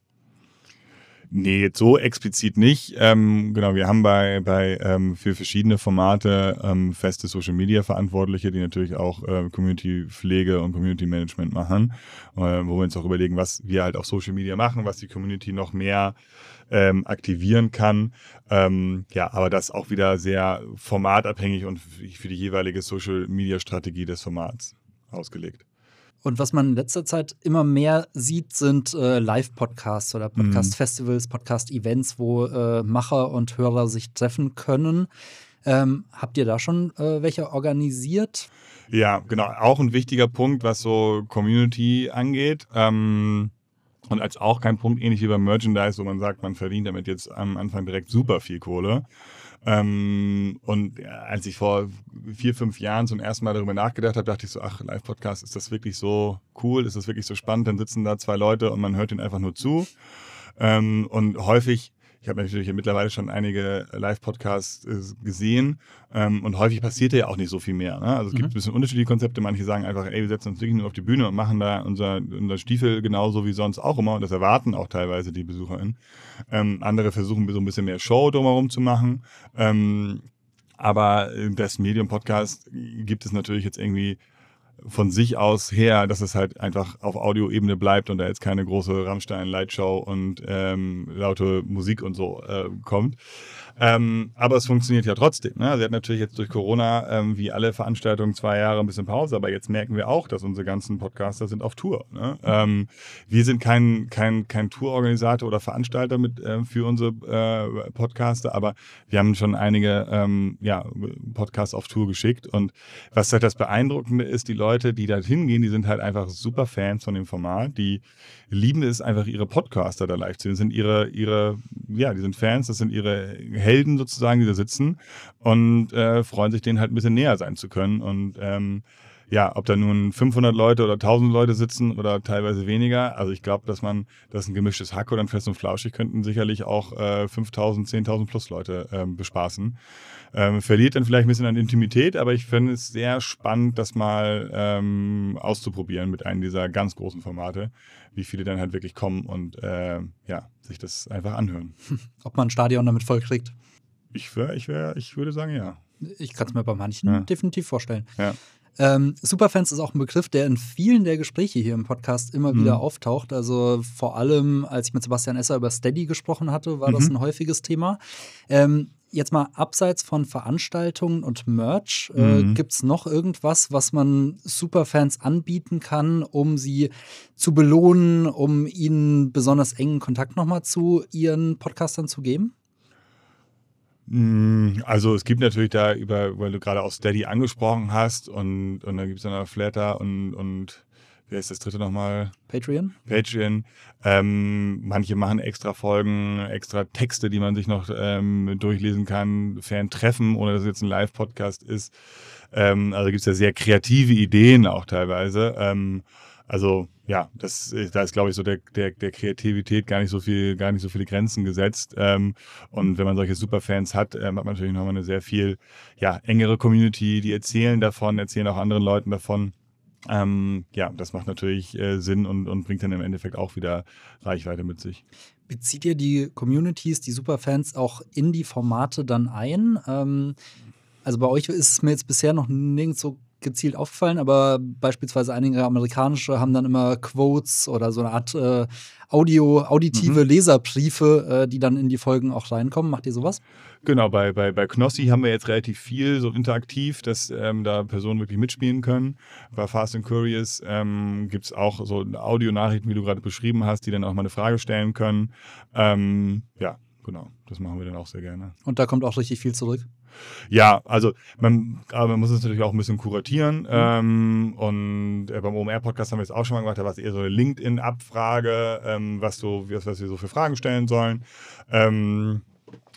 Nee, so explizit nicht. Ähm, genau, wir haben bei, bei ähm, für verschiedene Formate ähm, feste Social Media Verantwortliche, die natürlich auch äh, Community Pflege und Community Management machen, äh, wo wir uns auch überlegen, was wir halt auf Social Media machen, was die Community noch mehr ähm, aktivieren kann. Ähm, ja, aber das auch wieder sehr formatabhängig und für die jeweilige Social Media Strategie des Formats ausgelegt. Und was man in letzter Zeit immer mehr sieht, sind äh, Live-Podcasts oder mhm. Podcast-Festivals, Podcast-Events, wo äh, Macher und Hörer sich treffen können. Ähm, habt ihr da schon äh, welche organisiert? Ja, genau. Auch ein wichtiger Punkt, was so Community angeht. Ähm, und als auch kein Punkt, ähnlich wie beim Merchandise, wo man sagt, man verdient damit jetzt am Anfang direkt super viel Kohle. Ähm, und als ich vor vier, fünf Jahren zum ersten Mal darüber nachgedacht habe, dachte ich so, ach, Live-Podcast, ist das wirklich so cool? Ist das wirklich so spannend? Dann sitzen da zwei Leute und man hört ihnen einfach nur zu. Ähm, und häufig ich habe natürlich mittlerweile schon einige Live-Podcasts äh, gesehen ähm, und häufig passiert ja auch nicht so viel mehr. Ne? Also es mhm. gibt ein bisschen unterschiedliche Konzepte. Manche sagen einfach, ey, wir setzen uns wirklich nur auf die Bühne und machen da unser, unser Stiefel genauso wie sonst auch immer. Und das erwarten auch teilweise die BesucherInnen. Ähm, andere versuchen so ein bisschen mehr Show drumherum zu machen. Ähm, aber das Medium-Podcast gibt es natürlich jetzt irgendwie von sich aus her, dass es halt einfach auf Audioebene bleibt und da jetzt keine große Rammstein-Lightshow und ähm, laute Musik und so äh, kommt. Ähm, aber es funktioniert ja trotzdem. Ne? Sie hat natürlich jetzt durch Corona, ähm, wie alle Veranstaltungen, zwei Jahre ein bisschen Pause, aber jetzt merken wir auch, dass unsere ganzen Podcaster sind auf Tour. Ne? Ähm, wir sind kein, kein, kein Tourorganisator oder Veranstalter mit, äh, für unsere äh, Podcaster, aber wir haben schon einige ähm, ja, Podcasts auf Tour geschickt. Und was halt das Beeindruckende ist, die Leute, die da hingehen, die sind halt einfach super Fans von dem Format. Die lieben es einfach, ihre Podcaster da live zu sehen. Das sind ihre, ihre, ja, die sind Fans, das sind ihre Helden sozusagen, die da sitzen und äh, freuen sich, denen halt ein bisschen näher sein zu können. Und ähm, ja, ob da nun 500 Leute oder 1000 Leute sitzen oder teilweise weniger. Also ich glaube, dass man, das ist ein gemischtes Hack oder ein Fest und Flauschig könnten sicherlich auch äh, 5000, 10.000 plus Leute ähm, bespaßen. Ähm, verliert dann vielleicht ein bisschen an Intimität, aber ich finde es sehr spannend, das mal ähm, auszuprobieren mit einem dieser ganz großen Formate, wie viele dann halt wirklich kommen und äh, ja, sich das einfach anhören. Ob man ein Stadion damit voll kriegt? Ich, wär, ich, wär, ich würde sagen, ja. Ich kann es mir bei manchen ja. definitiv vorstellen. Ja. Ähm, Superfans ist auch ein Begriff, der in vielen der Gespräche hier im Podcast immer mhm. wieder auftaucht. Also vor allem, als ich mit Sebastian Esser über Steady gesprochen hatte, war mhm. das ein häufiges Thema. Ähm, jetzt mal abseits von Veranstaltungen und Merch, äh, mhm. gibt es noch irgendwas, was man Superfans anbieten kann, um sie zu belohnen, um ihnen besonders engen Kontakt nochmal zu ihren Podcastern zu geben? Mm, also es gibt natürlich da über, weil du gerade auch Steady angesprochen hast und, und dann gibt es dann noch Flatter und, und wer ist das dritte nochmal? Patreon. Patreon. Ähm, manche machen extra Folgen, extra Texte, die man sich noch ähm, durchlesen kann, Fan-Treffen, ohne dass es jetzt ein Live-Podcast ist. Ähm, also gibt es ja sehr kreative Ideen auch teilweise. Ähm, also ja, das, da ist, glaube ich, so der, der, der Kreativität gar nicht so viel, gar nicht so viele Grenzen gesetzt. Ähm, und wenn man solche Superfans hat, ähm, hat man natürlich nochmal eine sehr viel ja, engere Community, die erzählen davon, erzählen auch anderen Leuten davon. Ähm, ja, das macht natürlich äh, Sinn und, und bringt dann im Endeffekt auch wieder Reichweite mit sich. Bezieht ihr die Communities, die Superfans auch in die Formate dann ein? Ähm, also bei euch ist es mir jetzt bisher noch nirgends so gezielt aufgefallen, aber beispielsweise einige amerikanische haben dann immer Quotes oder so eine Art äh, Audio, auditive mhm. Leserbriefe, äh, die dann in die Folgen auch reinkommen. Macht ihr sowas? Genau, bei, bei, bei Knossi haben wir jetzt relativ viel so interaktiv, dass ähm, da Personen wirklich mitspielen können. Bei Fast and Curious ähm, gibt es auch so Audionachrichten, wie du gerade beschrieben hast, die dann auch mal eine Frage stellen können. Ähm, ja, genau, das machen wir dann auch sehr gerne. Und da kommt auch richtig viel zurück? Ja, also man, aber man muss es natürlich auch ein bisschen kuratieren. Mhm. Ähm, und äh, beim OMR-Podcast haben wir es auch schon mal gemacht, da war es eher so eine LinkedIn-Abfrage, ähm, was, so, was, was wir so für Fragen stellen sollen. Ähm,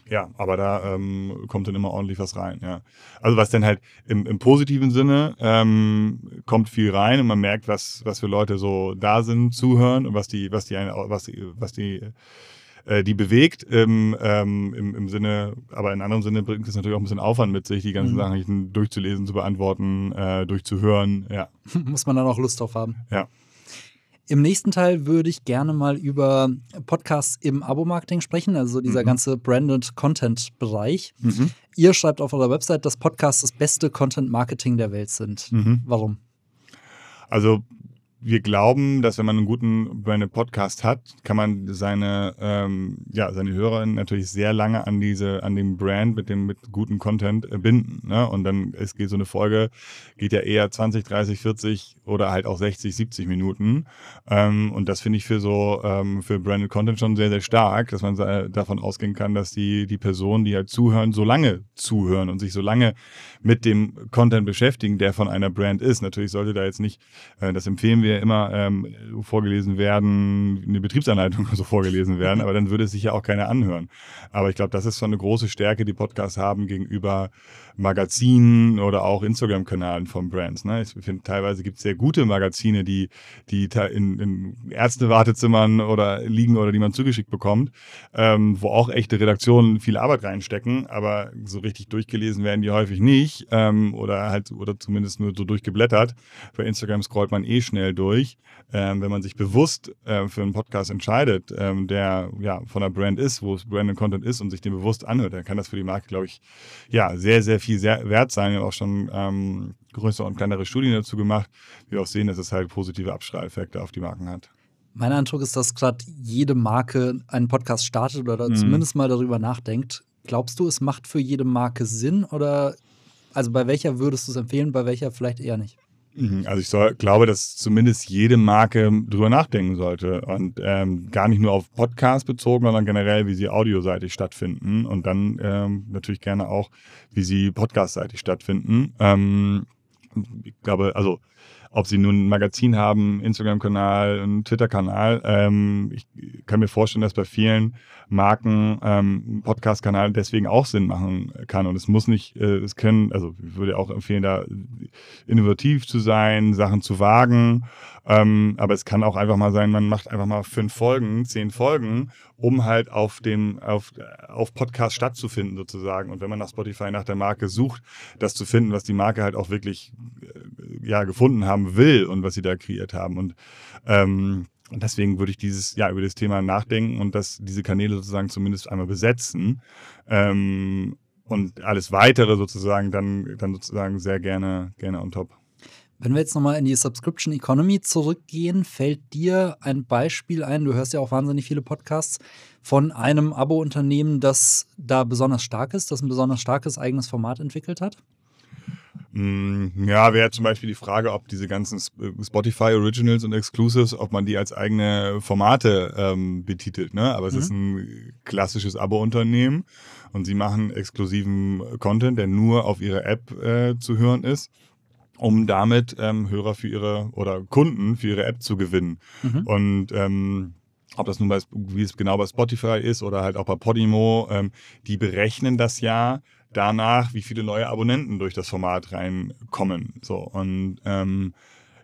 ja, aber da ähm, kommt dann immer ordentlich was rein, ja. Also was dann halt im, im positiven Sinne ähm, kommt viel rein und man merkt, was, was für Leute so da sind, zuhören und was die, was die, was die, was die äh, die bewegt im, ähm, im, im Sinne, aber in anderem Sinne bringt es natürlich auch ein bisschen Aufwand mit sich, die ganzen mhm. Nachrichten durchzulesen, zu beantworten, äh, durchzuhören, ja. Muss man dann auch Lust drauf haben. Ja. Im nächsten Teil würde ich gerne mal über Podcasts im Abo-Marketing sprechen, also dieser mhm. ganze Branded Content-Bereich. Mhm. Ihr schreibt auf eurer Website, dass Podcasts das beste Content-Marketing der Welt sind. Mhm. Warum? Also wir glauben, dass wenn man einen guten Branded Podcast hat, kann man seine, ähm, ja, seine Hörerinnen natürlich sehr lange an diese, an dem Brand mit dem mit guten Content äh, binden. Ne? Und dann es geht so eine Folge, geht ja eher 20, 30, 40 oder halt auch 60, 70 Minuten. Ähm, und das finde ich für so ähm, für Branded Content schon sehr, sehr stark, dass man davon ausgehen kann, dass die, die Personen, die halt zuhören, so lange zuhören und sich so lange mit dem Content beschäftigen, der von einer Brand ist. Natürlich sollte da jetzt nicht, äh, das empfehlen wir immer ähm, vorgelesen werden, eine Betriebsanleitung so vorgelesen werden, aber dann würde es sich ja auch keiner anhören. Aber ich glaube, das ist schon eine große Stärke, die Podcasts haben gegenüber Magazinen oder auch Instagram-Kanalen von Brands. Ne? Ich finde, teilweise gibt es sehr gute Magazine, die, die in, in Ärzte-Wartezimmern oder liegen oder die man zugeschickt bekommt, ähm, wo auch echte Redaktionen viel Arbeit reinstecken, aber so richtig durchgelesen werden die häufig nicht ähm, oder halt oder zumindest nur so durchgeblättert. Bei Instagram scrollt man eh schnell durch. Ähm, wenn man sich bewusst äh, für einen Podcast entscheidet, ähm, der ja von der Brand ist, wo es Branded Content ist und sich den bewusst anhört, dann kann das für die Marke, glaube ich, ja sehr, sehr viel sehr wert sein. Wir haben auch schon ähm, größere und kleinere Studien dazu gemacht, wie wir auch sehen, dass es halt positive Abstrahleffekte auf die Marken hat. Mein Eindruck ist, dass gerade jede Marke einen Podcast startet oder mhm. zumindest mal darüber nachdenkt. Glaubst du, es macht für jede Marke Sinn oder also bei welcher würdest du es empfehlen, bei welcher vielleicht eher nicht? Mhm, also ich soll, glaube, dass zumindest jede Marke drüber nachdenken sollte und ähm, gar nicht nur auf Podcast bezogen, sondern generell, wie sie audioseitig stattfinden und dann ähm, natürlich gerne auch, wie sie podcastseitig stattfinden. Ähm, ich glaube, also ob sie nun ein Magazin haben, Instagram-Kanal, einen Twitter-Kanal. Ähm, ich kann mir vorstellen, dass bei vielen Marken ähm, deswegen auch Sinn machen kann. Und es muss nicht, äh, es können, also ich würde auch empfehlen, da innovativ zu sein, Sachen zu wagen. Ähm, aber es kann auch einfach mal sein, man macht einfach mal fünf Folgen, zehn Folgen, um halt auf dem, auf, auf Podcast stattzufinden sozusagen. Und wenn man nach Spotify nach der Marke sucht, das zu finden, was die Marke halt auch wirklich äh, ja, gefunden haben will und was sie da kreiert haben. Und ähm, und deswegen würde ich dieses, ja, über das Thema nachdenken und dass diese Kanäle sozusagen zumindest einmal besetzen. Ähm, und alles weitere sozusagen dann, dann sozusagen sehr gerne, gerne on top. Wenn wir jetzt nochmal in die Subscription Economy zurückgehen, fällt dir ein Beispiel ein, du hörst ja auch wahnsinnig viele Podcasts, von einem Abo-Unternehmen, das da besonders stark ist, das ein besonders starkes eigenes Format entwickelt hat? Mm, ja, wäre zum Beispiel die Frage, ob diese ganzen Spotify Originals und Exclusives, ob man die als eigene Formate ähm, betitelt. Ne? Aber es mhm. ist ein klassisches Abo-Unternehmen und sie machen exklusiven Content, der nur auf ihrer App äh, zu hören ist um damit ähm, Hörer für ihre oder Kunden für ihre App zu gewinnen. Mhm. Und ähm, ob das nun bei, wie es genau bei Spotify ist oder halt auch bei Podimo, ähm, die berechnen das ja danach, wie viele neue Abonnenten durch das Format reinkommen. So und ähm,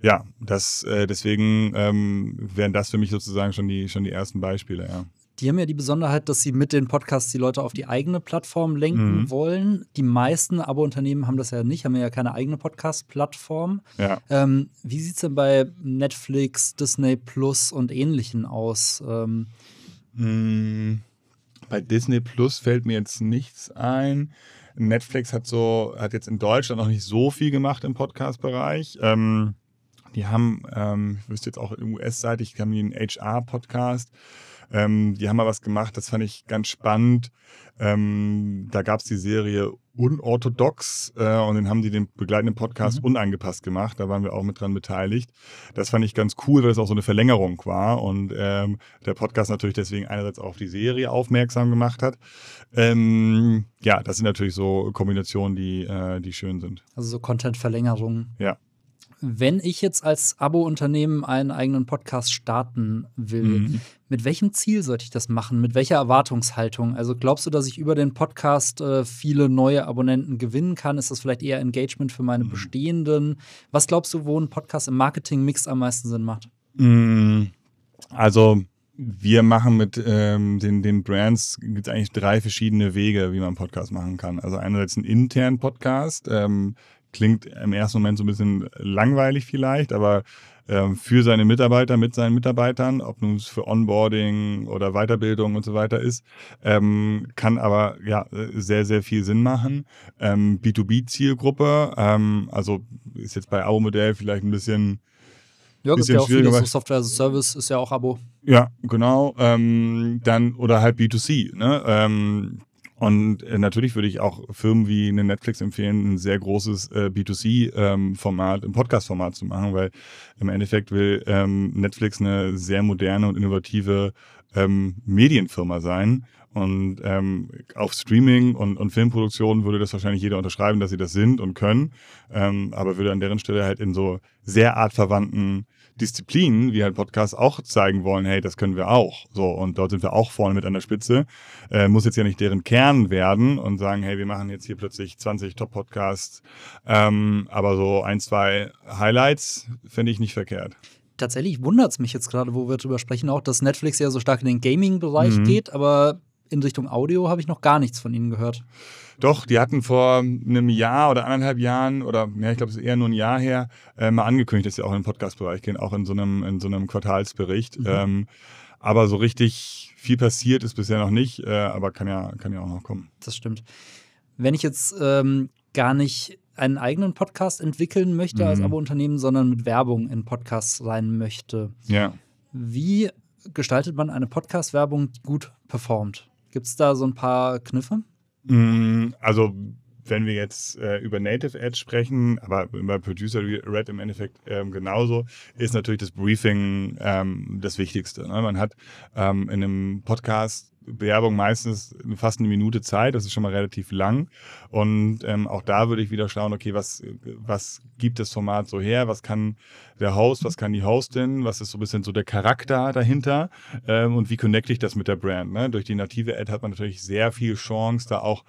ja, das äh, deswegen ähm, wären das für mich sozusagen schon die schon die ersten Beispiele. Ja. Die haben ja die Besonderheit, dass sie mit den Podcasts die Leute auf die eigene Plattform lenken mhm. wollen. Die meisten Abo-Unternehmen haben das ja nicht, haben ja keine eigene Podcast-Plattform. Ja. Ähm, wie sieht es denn bei Netflix, Disney Plus und ähnlichen aus? Ähm, mhm. Bei Disney Plus fällt mir jetzt nichts ein. Netflix hat so, hat jetzt in Deutschland noch nicht so viel gemacht im Podcast-Bereich. Ähm, die haben, ähm, ich wüsste jetzt auch US-seitig, haben die einen HR-Podcast. Ähm, die haben mal was gemacht, das fand ich ganz spannend. Ähm, da gab es die Serie Unorthodox äh, und dann haben die den begleitenden Podcast mhm. unangepasst gemacht. Da waren wir auch mit dran beteiligt. Das fand ich ganz cool, weil es auch so eine Verlängerung war und ähm, der Podcast natürlich deswegen einerseits auch auf die Serie aufmerksam gemacht hat. Ähm, ja, das sind natürlich so Kombinationen, die, äh, die schön sind. Also so Content-Verlängerungen. Ja. Wenn ich jetzt als Abo-Unternehmen einen eigenen Podcast starten will, mhm. mit welchem Ziel sollte ich das machen? Mit welcher Erwartungshaltung? Also glaubst du, dass ich über den Podcast äh, viele neue Abonnenten gewinnen kann? Ist das vielleicht eher Engagement für meine mhm. bestehenden? Was glaubst du, wo ein Podcast im Marketing-Mix am meisten Sinn macht? Mhm. Also wir machen mit ähm, den, den Brands gibt es eigentlich drei verschiedene Wege, wie man einen Podcast machen kann. Also einerseits einen internen Podcast, ähm, klingt im ersten Moment so ein bisschen langweilig vielleicht, aber ähm, für seine Mitarbeiter, mit seinen Mitarbeitern, ob nun es für Onboarding oder Weiterbildung und so weiter ist, ähm, kann aber ja sehr, sehr viel Sinn machen. Ähm, B2B-Zielgruppe, ähm, also ist jetzt bei Abo-Modell vielleicht ein bisschen ja, gibt ja auch viele so Software as a Service, ist ja auch Abo. Ja, genau. Ähm, dann, oder halt B2C, ne? Ähm, und äh, natürlich würde ich auch Firmen wie eine Netflix empfehlen, ein sehr großes äh, B2C-Format, ähm, ein Podcast-Format zu machen, weil im Endeffekt will ähm, Netflix eine sehr moderne und innovative ähm, Medienfirma sein. Und ähm, auf Streaming und, und Filmproduktion würde das wahrscheinlich jeder unterschreiben, dass sie das sind und können, ähm, aber würde an deren Stelle halt in so sehr artverwandten Disziplinen, wie halt Podcasts auch zeigen wollen, hey, das können wir auch. So, und dort sind wir auch vorne mit an der Spitze. Äh, muss jetzt ja nicht deren Kern werden und sagen, hey, wir machen jetzt hier plötzlich 20 Top-Podcasts. Ähm, aber so ein, zwei Highlights finde ich nicht verkehrt tatsächlich wundert es mich jetzt gerade, wo wir drüber sprechen, auch, dass Netflix ja so stark in den Gaming-Bereich mhm. geht, aber in Richtung Audio habe ich noch gar nichts von ihnen gehört. Doch, die hatten vor einem Jahr oder anderthalb Jahren oder ja, ich glaube, es ist eher nur ein Jahr her, äh, mal angekündigt, dass sie auch in den Podcast-Bereich gehen, auch in so einem, in so einem Quartalsbericht. Mhm. Ähm, aber so richtig viel passiert ist bisher noch nicht, äh, aber kann ja, kann ja auch noch kommen. Das stimmt. Wenn ich jetzt ähm, gar nicht einen eigenen Podcast entwickeln möchte mhm. als Abo-Unternehmen, sondern mit Werbung in Podcasts rein möchte. Ja. Wie gestaltet man eine Podcast-Werbung, die gut performt? Gibt es da so ein paar Kniffe? Mm, also, wenn wir jetzt äh, über Native Ads sprechen, aber bei Producer Red im Endeffekt ähm, genauso, ist natürlich das Briefing ähm, das Wichtigste. Ne? Man hat ähm, in einem Podcast Werbung meistens fast eine Minute Zeit, das ist schon mal relativ lang. Und ähm, auch da würde ich wieder schauen, okay, was, was gibt das Format so her? Was kann der Host, was kann die Hostin? Was ist so ein bisschen so der Charakter dahinter? Ähm, und wie connecte ich das mit der Brand? Ne? Durch die native Ad hat man natürlich sehr viel Chance, da auch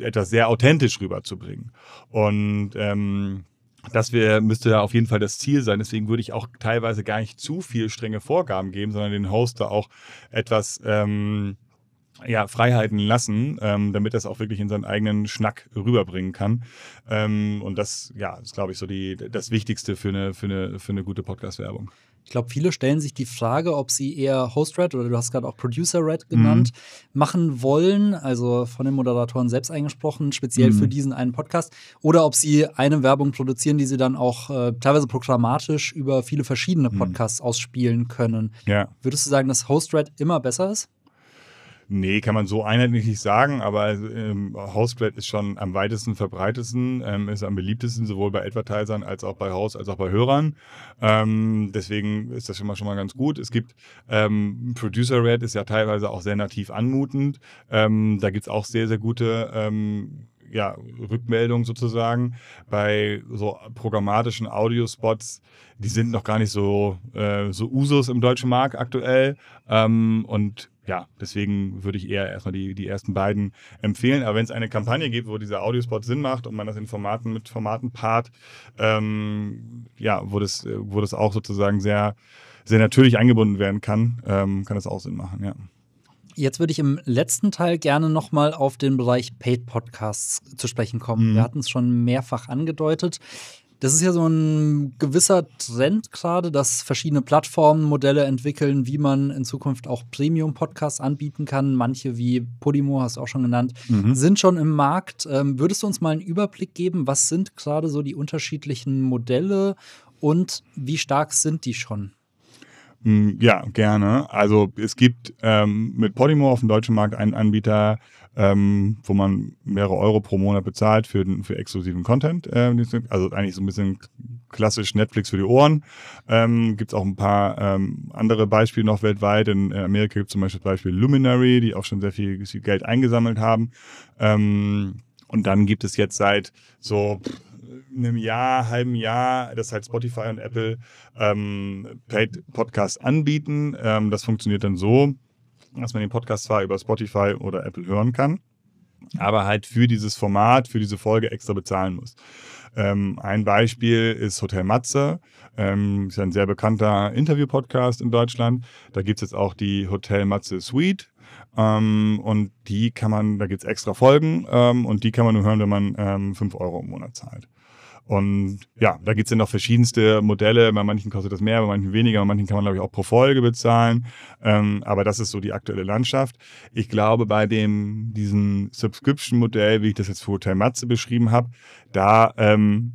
etwas sehr authentisch rüberzubringen. Und ähm, das wär, müsste ja auf jeden Fall das Ziel sein. Deswegen würde ich auch teilweise gar nicht zu viel strenge Vorgaben geben, sondern den Hoster auch etwas ähm, ja, Freiheiten lassen, ähm, damit das auch wirklich in seinen eigenen Schnack rüberbringen kann. Ähm, und das, ja, ist, glaube ich, so die, das Wichtigste für eine, für eine, für eine gute Podcast-Werbung. Ich glaube, viele stellen sich die Frage, ob sie eher Host-Red oder du hast gerade auch Producer-Red genannt, mhm. machen wollen, also von den Moderatoren selbst eingesprochen, speziell mhm. für diesen einen Podcast, oder ob sie eine Werbung produzieren, die sie dann auch äh, teilweise programmatisch über viele verschiedene mhm. Podcasts mhm. ausspielen können. Ja. Würdest du sagen, dass Host-Red immer besser ist? Nee, kann man so einheitlich nicht sagen, aber ähm, Hostgrad ist schon am weitesten verbreitetsten, ähm, ist am beliebtesten sowohl bei Advertisern als auch bei Host als auch bei Hörern. Ähm, deswegen ist das schon mal schon mal ganz gut. Es gibt ähm, Producer Red ist ja teilweise auch sehr nativ anmutend. Ähm, da gibt's auch sehr, sehr gute ähm, ja, Rückmeldung sozusagen. Bei so programmatischen Audiospots, die sind noch gar nicht so, äh, so Usus im deutschen Markt aktuell. Ähm, und ja, deswegen würde ich eher erstmal die, die ersten beiden empfehlen. Aber wenn es eine Kampagne gibt, wo dieser Audiospot Sinn macht und man das in Formaten mit Formaten paart, ähm, ja, wo das, wo das auch sozusagen sehr, sehr natürlich eingebunden werden kann, ähm, kann das auch Sinn machen, ja. Jetzt würde ich im letzten Teil gerne nochmal auf den Bereich Paid Podcasts zu sprechen kommen. Mhm. Wir hatten es schon mehrfach angedeutet. Das ist ja so ein gewisser Trend gerade, dass verschiedene Plattformen Modelle entwickeln, wie man in Zukunft auch Premium-Podcasts anbieten kann. Manche wie Podimo, hast du auch schon genannt, mhm. sind schon im Markt. Ähm, würdest du uns mal einen Überblick geben, was sind gerade so die unterschiedlichen Modelle und wie stark sind die schon? Hm, ja, gerne. Also es gibt ähm, mit Podimo auf dem deutschen Markt einen Anbieter, ähm, wo man mehrere Euro pro Monat bezahlt für, für exklusiven Content. Äh, also eigentlich so ein bisschen klassisch Netflix für die Ohren. Ähm, gibt es auch ein paar ähm, andere Beispiele noch weltweit. In Amerika gibt es zum Beispiel das Beispiel Luminary, die auch schon sehr viel, viel Geld eingesammelt haben. Ähm, und dann gibt es jetzt seit so einem Jahr, halben Jahr, das halt Spotify und Apple ähm, Paid Podcast anbieten. Ähm, das funktioniert dann so, dass man den Podcast zwar über Spotify oder Apple hören kann, aber halt für dieses Format, für diese Folge extra bezahlen muss. Ähm, ein Beispiel ist Hotel Matze, ähm, ist ein sehr bekannter Interview-Podcast in Deutschland. Da gibt es jetzt auch die Hotel Matze Suite. Ähm, und die kann man, da gibt es extra Folgen ähm, und die kann man nur hören, wenn man ähm, 5 Euro im Monat zahlt. Und ja, da gibt es ja noch verschiedenste Modelle. Bei manchen kostet das mehr, bei manchen weniger, bei manchen kann man, glaube ich, auch pro Folge bezahlen. Ähm, aber das ist so die aktuelle Landschaft. Ich glaube, bei dem, diesem Subscription-Modell, wie ich das jetzt für Hotel Matze beschrieben habe, da ähm,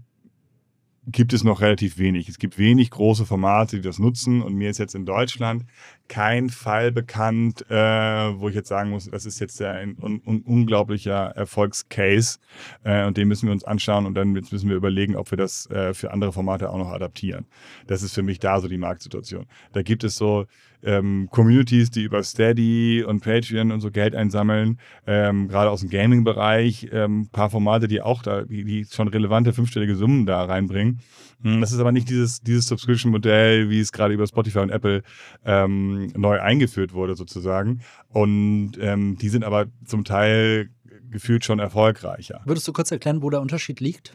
gibt es noch relativ wenig. Es gibt wenig große Formate, die das nutzen. Und mir ist jetzt in Deutschland kein Fall bekannt, äh, wo ich jetzt sagen muss, das ist jetzt ein un un unglaublicher Erfolgscase. Äh, und den müssen wir uns anschauen und dann müssen wir überlegen, ob wir das äh, für andere Formate auch noch adaptieren. Das ist für mich da so die Marktsituation. Da gibt es so ähm, Communities, die über Steady und Patreon und so Geld einsammeln, ähm, gerade aus dem Gaming-Bereich, ähm, paar Formate, die auch da, die, die schon relevante fünfstellige Summen da reinbringen. Hm, das ist aber nicht dieses, dieses Subscription-Modell, wie es gerade über Spotify und Apple ähm, neu eingeführt wurde, sozusagen. Und ähm, die sind aber zum Teil gefühlt schon erfolgreicher. Würdest du kurz erklären, wo der Unterschied liegt?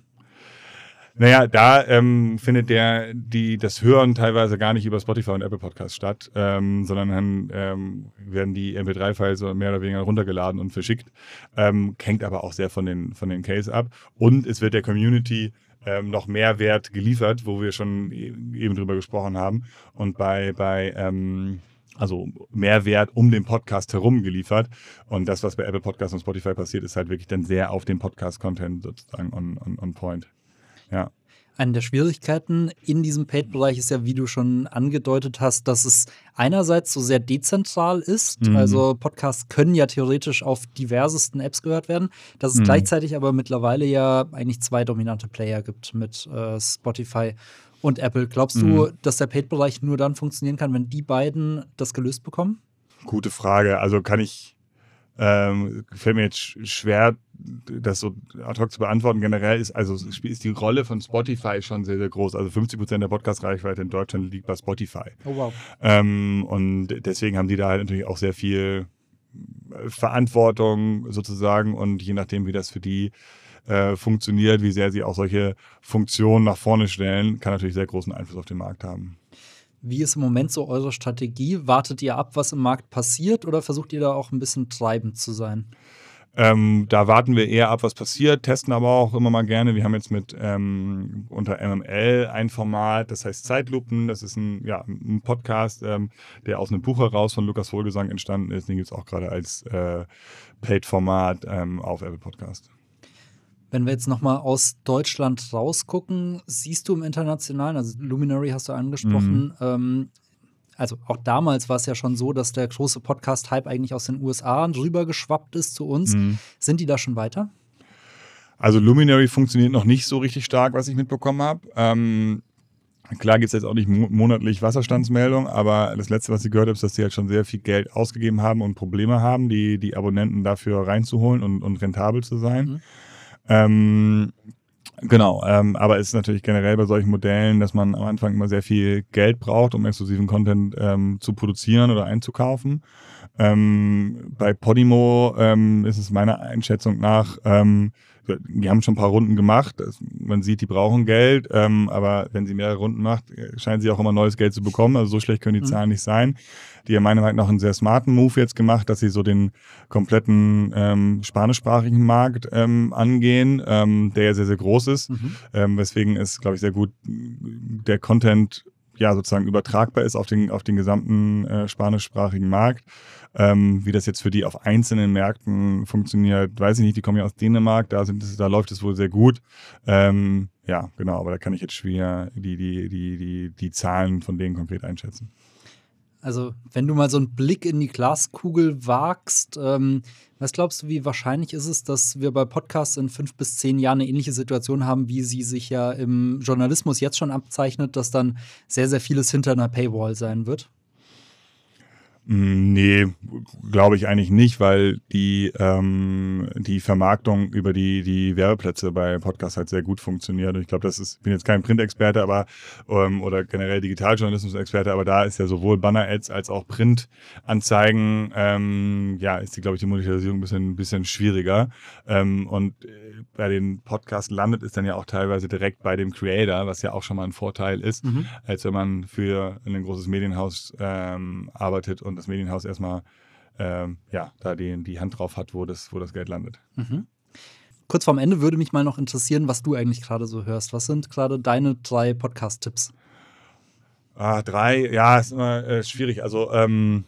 Naja, da ähm, findet der die das Hören teilweise gar nicht über Spotify und Apple Podcasts statt, ähm, sondern dann ähm, werden die MP3-Files mehr oder weniger runtergeladen und verschickt. Ähm, hängt aber auch sehr von den von den Case ab. Und es wird der Community ähm, noch mehr Wert geliefert, wo wir schon e-, eben drüber gesprochen haben. Und bei bei ähm, also Mehrwert um den Podcast herum geliefert. Und das, was bei Apple Podcasts und Spotify passiert, ist halt wirklich dann sehr auf den Podcast-Content sozusagen on, on, on point. Ja. Eine der Schwierigkeiten in diesem Paid-Bereich ist ja, wie du schon angedeutet hast, dass es einerseits so sehr dezentral ist. Mhm. Also Podcasts können ja theoretisch auf diversesten Apps gehört werden. Dass es mhm. gleichzeitig aber mittlerweile ja eigentlich zwei dominante Player gibt mit äh, Spotify und Apple. Glaubst du, mhm. dass der Paid-Bereich nur dann funktionieren kann, wenn die beiden das gelöst bekommen? Gute Frage. Also kann ich ähm, fällt mir jetzt schwer, das so ad hoc zu beantworten. Generell ist also ist die Rolle von Spotify schon sehr, sehr groß. Also 50 Prozent der Podcast-Reichweite in Deutschland liegt bei Spotify. Oh wow. Ähm, und deswegen haben die da halt natürlich auch sehr viel äh, Verantwortung sozusagen und je nachdem, wie das für die äh, funktioniert, wie sehr sie auch solche Funktionen nach vorne stellen, kann natürlich sehr großen Einfluss auf den Markt haben. Wie ist im Moment so eure Strategie? Wartet ihr ab, was im Markt passiert oder versucht ihr da auch ein bisschen treibend zu sein? Ähm, da warten wir eher ab, was passiert, testen aber auch immer mal gerne. Wir haben jetzt mit ähm, unter MML ein Format, das heißt Zeitlupen. Das ist ein, ja, ein Podcast, ähm, der aus einem Buch heraus von Lukas Wohlgesang entstanden ist. Den gibt es auch gerade als äh, Paid-Format ähm, auf Apple Podcast. Wenn wir jetzt nochmal aus Deutschland rausgucken, siehst du im Internationalen, also Luminary hast du angesprochen, mhm. Also auch damals war es ja schon so, dass der große Podcast-Hype eigentlich aus den USA rübergeschwappt ist zu uns. Mhm. Sind die da schon weiter? Also Luminary funktioniert noch nicht so richtig stark, was ich mitbekommen habe. Ähm, klar gibt es jetzt auch nicht monatlich Wasserstandsmeldung, aber das Letzte, was ich gehört habe, ist, dass sie halt schon sehr viel Geld ausgegeben haben und Probleme haben, die, die Abonnenten dafür reinzuholen und, und rentabel zu sein. Mhm. Ähm, Genau, ähm, aber es ist natürlich generell bei solchen Modellen, dass man am Anfang immer sehr viel Geld braucht, um exklusiven Content ähm, zu produzieren oder einzukaufen. Ähm, bei Podimo ähm, ist es meiner Einschätzung nach ähm, die haben schon ein paar Runden gemacht. Man sieht, die brauchen Geld, ähm, aber wenn sie mehrere Runden macht, scheinen sie auch immer neues Geld zu bekommen. Also so schlecht können die mhm. Zahlen nicht sein. Die haben meiner Meinung nach einen sehr smarten Move jetzt gemacht, dass sie so den kompletten ähm, spanischsprachigen Markt ähm, angehen, ähm, der ja sehr, sehr groß ist. Mhm. Ähm, weswegen ist, glaube ich, sehr gut der Content ja sozusagen übertragbar ist auf den, auf den gesamten äh, spanischsprachigen Markt. Ähm, wie das jetzt für die auf einzelnen Märkten funktioniert, weiß ich nicht. Die kommen ja aus Dänemark, da, sind, da läuft es wohl sehr gut. Ähm, ja, genau, aber da kann ich jetzt schwer die, die, die, die, die Zahlen von denen konkret einschätzen. Also, wenn du mal so einen Blick in die Glaskugel wagst, ähm, was glaubst du, wie wahrscheinlich ist es, dass wir bei Podcasts in fünf bis zehn Jahren eine ähnliche Situation haben, wie sie sich ja im Journalismus jetzt schon abzeichnet, dass dann sehr, sehr vieles hinter einer Paywall sein wird? Mm, nee, glaube ich eigentlich nicht, weil die, ähm, die Vermarktung über die, die Werbeplätze bei Podcasts halt sehr gut funktioniert. Und ich glaube, das ist, ich bin jetzt kein Print-Experte, aber ähm, oder generell Digitaljournalismus-Experte, aber da ist ja sowohl Banner-Ads als auch Print-Anzeigen, ähm, ja, ist die, glaube ich, die Monetarisierung ein bisschen, ein bisschen schwieriger. Ähm, und äh, bei den Podcasts landet es dann ja auch teilweise direkt bei dem Creator, was ja auch schon mal ein Vorteil ist, mhm. als wenn man für ein großes Medienhaus ähm, arbeitet und das Medienhaus erstmal ähm, ja, da die, die Hand drauf hat, wo das, wo das Geld landet. Mhm. Kurz vorm Ende würde mich mal noch interessieren, was du eigentlich gerade so hörst. Was sind gerade deine drei Podcast-Tipps? Ah, drei, ja, ist immer äh, schwierig. Also ähm,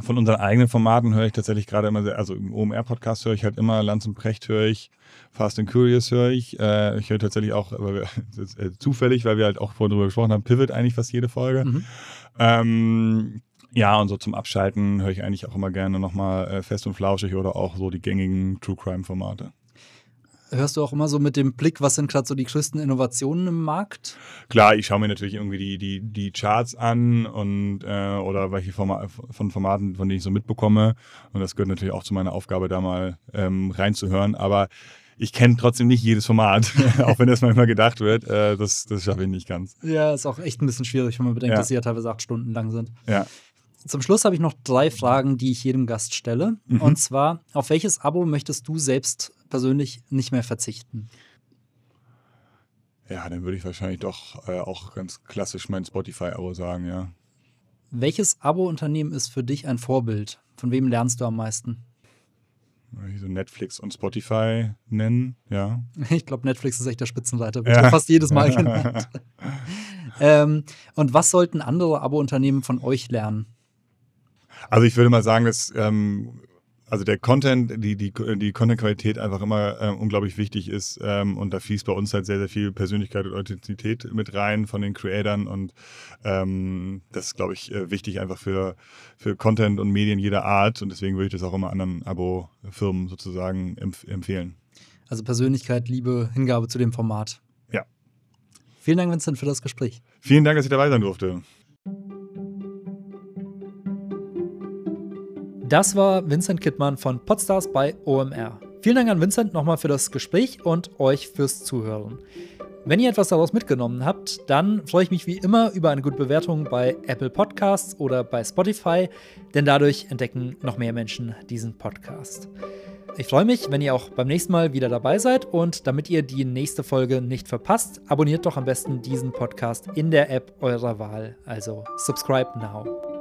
von unseren eigenen Formaten höre ich tatsächlich gerade immer, sehr, also im OMR-Podcast höre ich halt immer Lanz und Precht höre ich, Fast and Curious höre ich. Äh, ich höre tatsächlich auch, äh, zufällig, weil wir halt auch vorhin drüber gesprochen haben, Pivot eigentlich fast jede Folge. Mhm. Ähm, ja, und so zum Abschalten höre ich eigentlich auch immer gerne nochmal äh, fest und flauschig oder auch so die gängigen True Crime-Formate. Hörst du auch immer so mit dem Blick, was sind gerade so die größten Innovationen im Markt? Klar, ich schaue mir natürlich irgendwie die, die, die Charts an und äh, oder welche Forma von Formaten, von denen ich so mitbekomme. Und das gehört natürlich auch zu meiner Aufgabe, da mal ähm, reinzuhören. Aber ich kenne trotzdem nicht jedes Format, auch wenn das manchmal gedacht wird. Äh, das das schaffe ich nicht ganz. Ja, ist auch echt ein bisschen schwierig, wenn man bedenkt, ja. dass sie ja teilweise acht Stunden lang sind. Ja. Zum Schluss habe ich noch drei Fragen, die ich jedem Gast stelle. Mhm. Und zwar, auf welches Abo möchtest du selbst persönlich nicht mehr verzichten? Ja, dann würde ich wahrscheinlich doch äh, auch ganz klassisch mein Spotify-Abo sagen, ja. Welches Abo-Unternehmen ist für dich ein Vorbild? Von wem lernst du am meisten? so Netflix und Spotify nennen, ja. Ich glaube, Netflix ist echt der Spitzenreiter, wird ja. fast jedes Mal genannt. ähm, und was sollten andere Abo-Unternehmen von euch lernen? Also ich würde mal sagen, dass ähm, also der Content, die, die, die Content-Qualität einfach immer äh, unglaublich wichtig ist. Ähm, und da fließt bei uns halt sehr, sehr viel Persönlichkeit und Authentizität mit rein von den Creatern. Und ähm, das ist, glaube ich, äh, wichtig einfach für, für Content und Medien jeder Art. Und deswegen würde ich das auch immer anderen Abo-Firmen sozusagen empf empfehlen. Also Persönlichkeit, Liebe, Hingabe zu dem Format. Ja. Vielen Dank, Vincent, für das Gespräch. Vielen Dank, dass ich dabei sein durfte. Das war Vincent Kittmann von Podstars bei OMR. Vielen Dank an Vincent nochmal für das Gespräch und euch fürs Zuhören. Wenn ihr etwas daraus mitgenommen habt, dann freue ich mich wie immer über eine gute Bewertung bei Apple Podcasts oder bei Spotify, denn dadurch entdecken noch mehr Menschen diesen Podcast. Ich freue mich, wenn ihr auch beim nächsten Mal wieder dabei seid und damit ihr die nächste Folge nicht verpasst, abonniert doch am besten diesen Podcast in der App eurer Wahl, also subscribe now.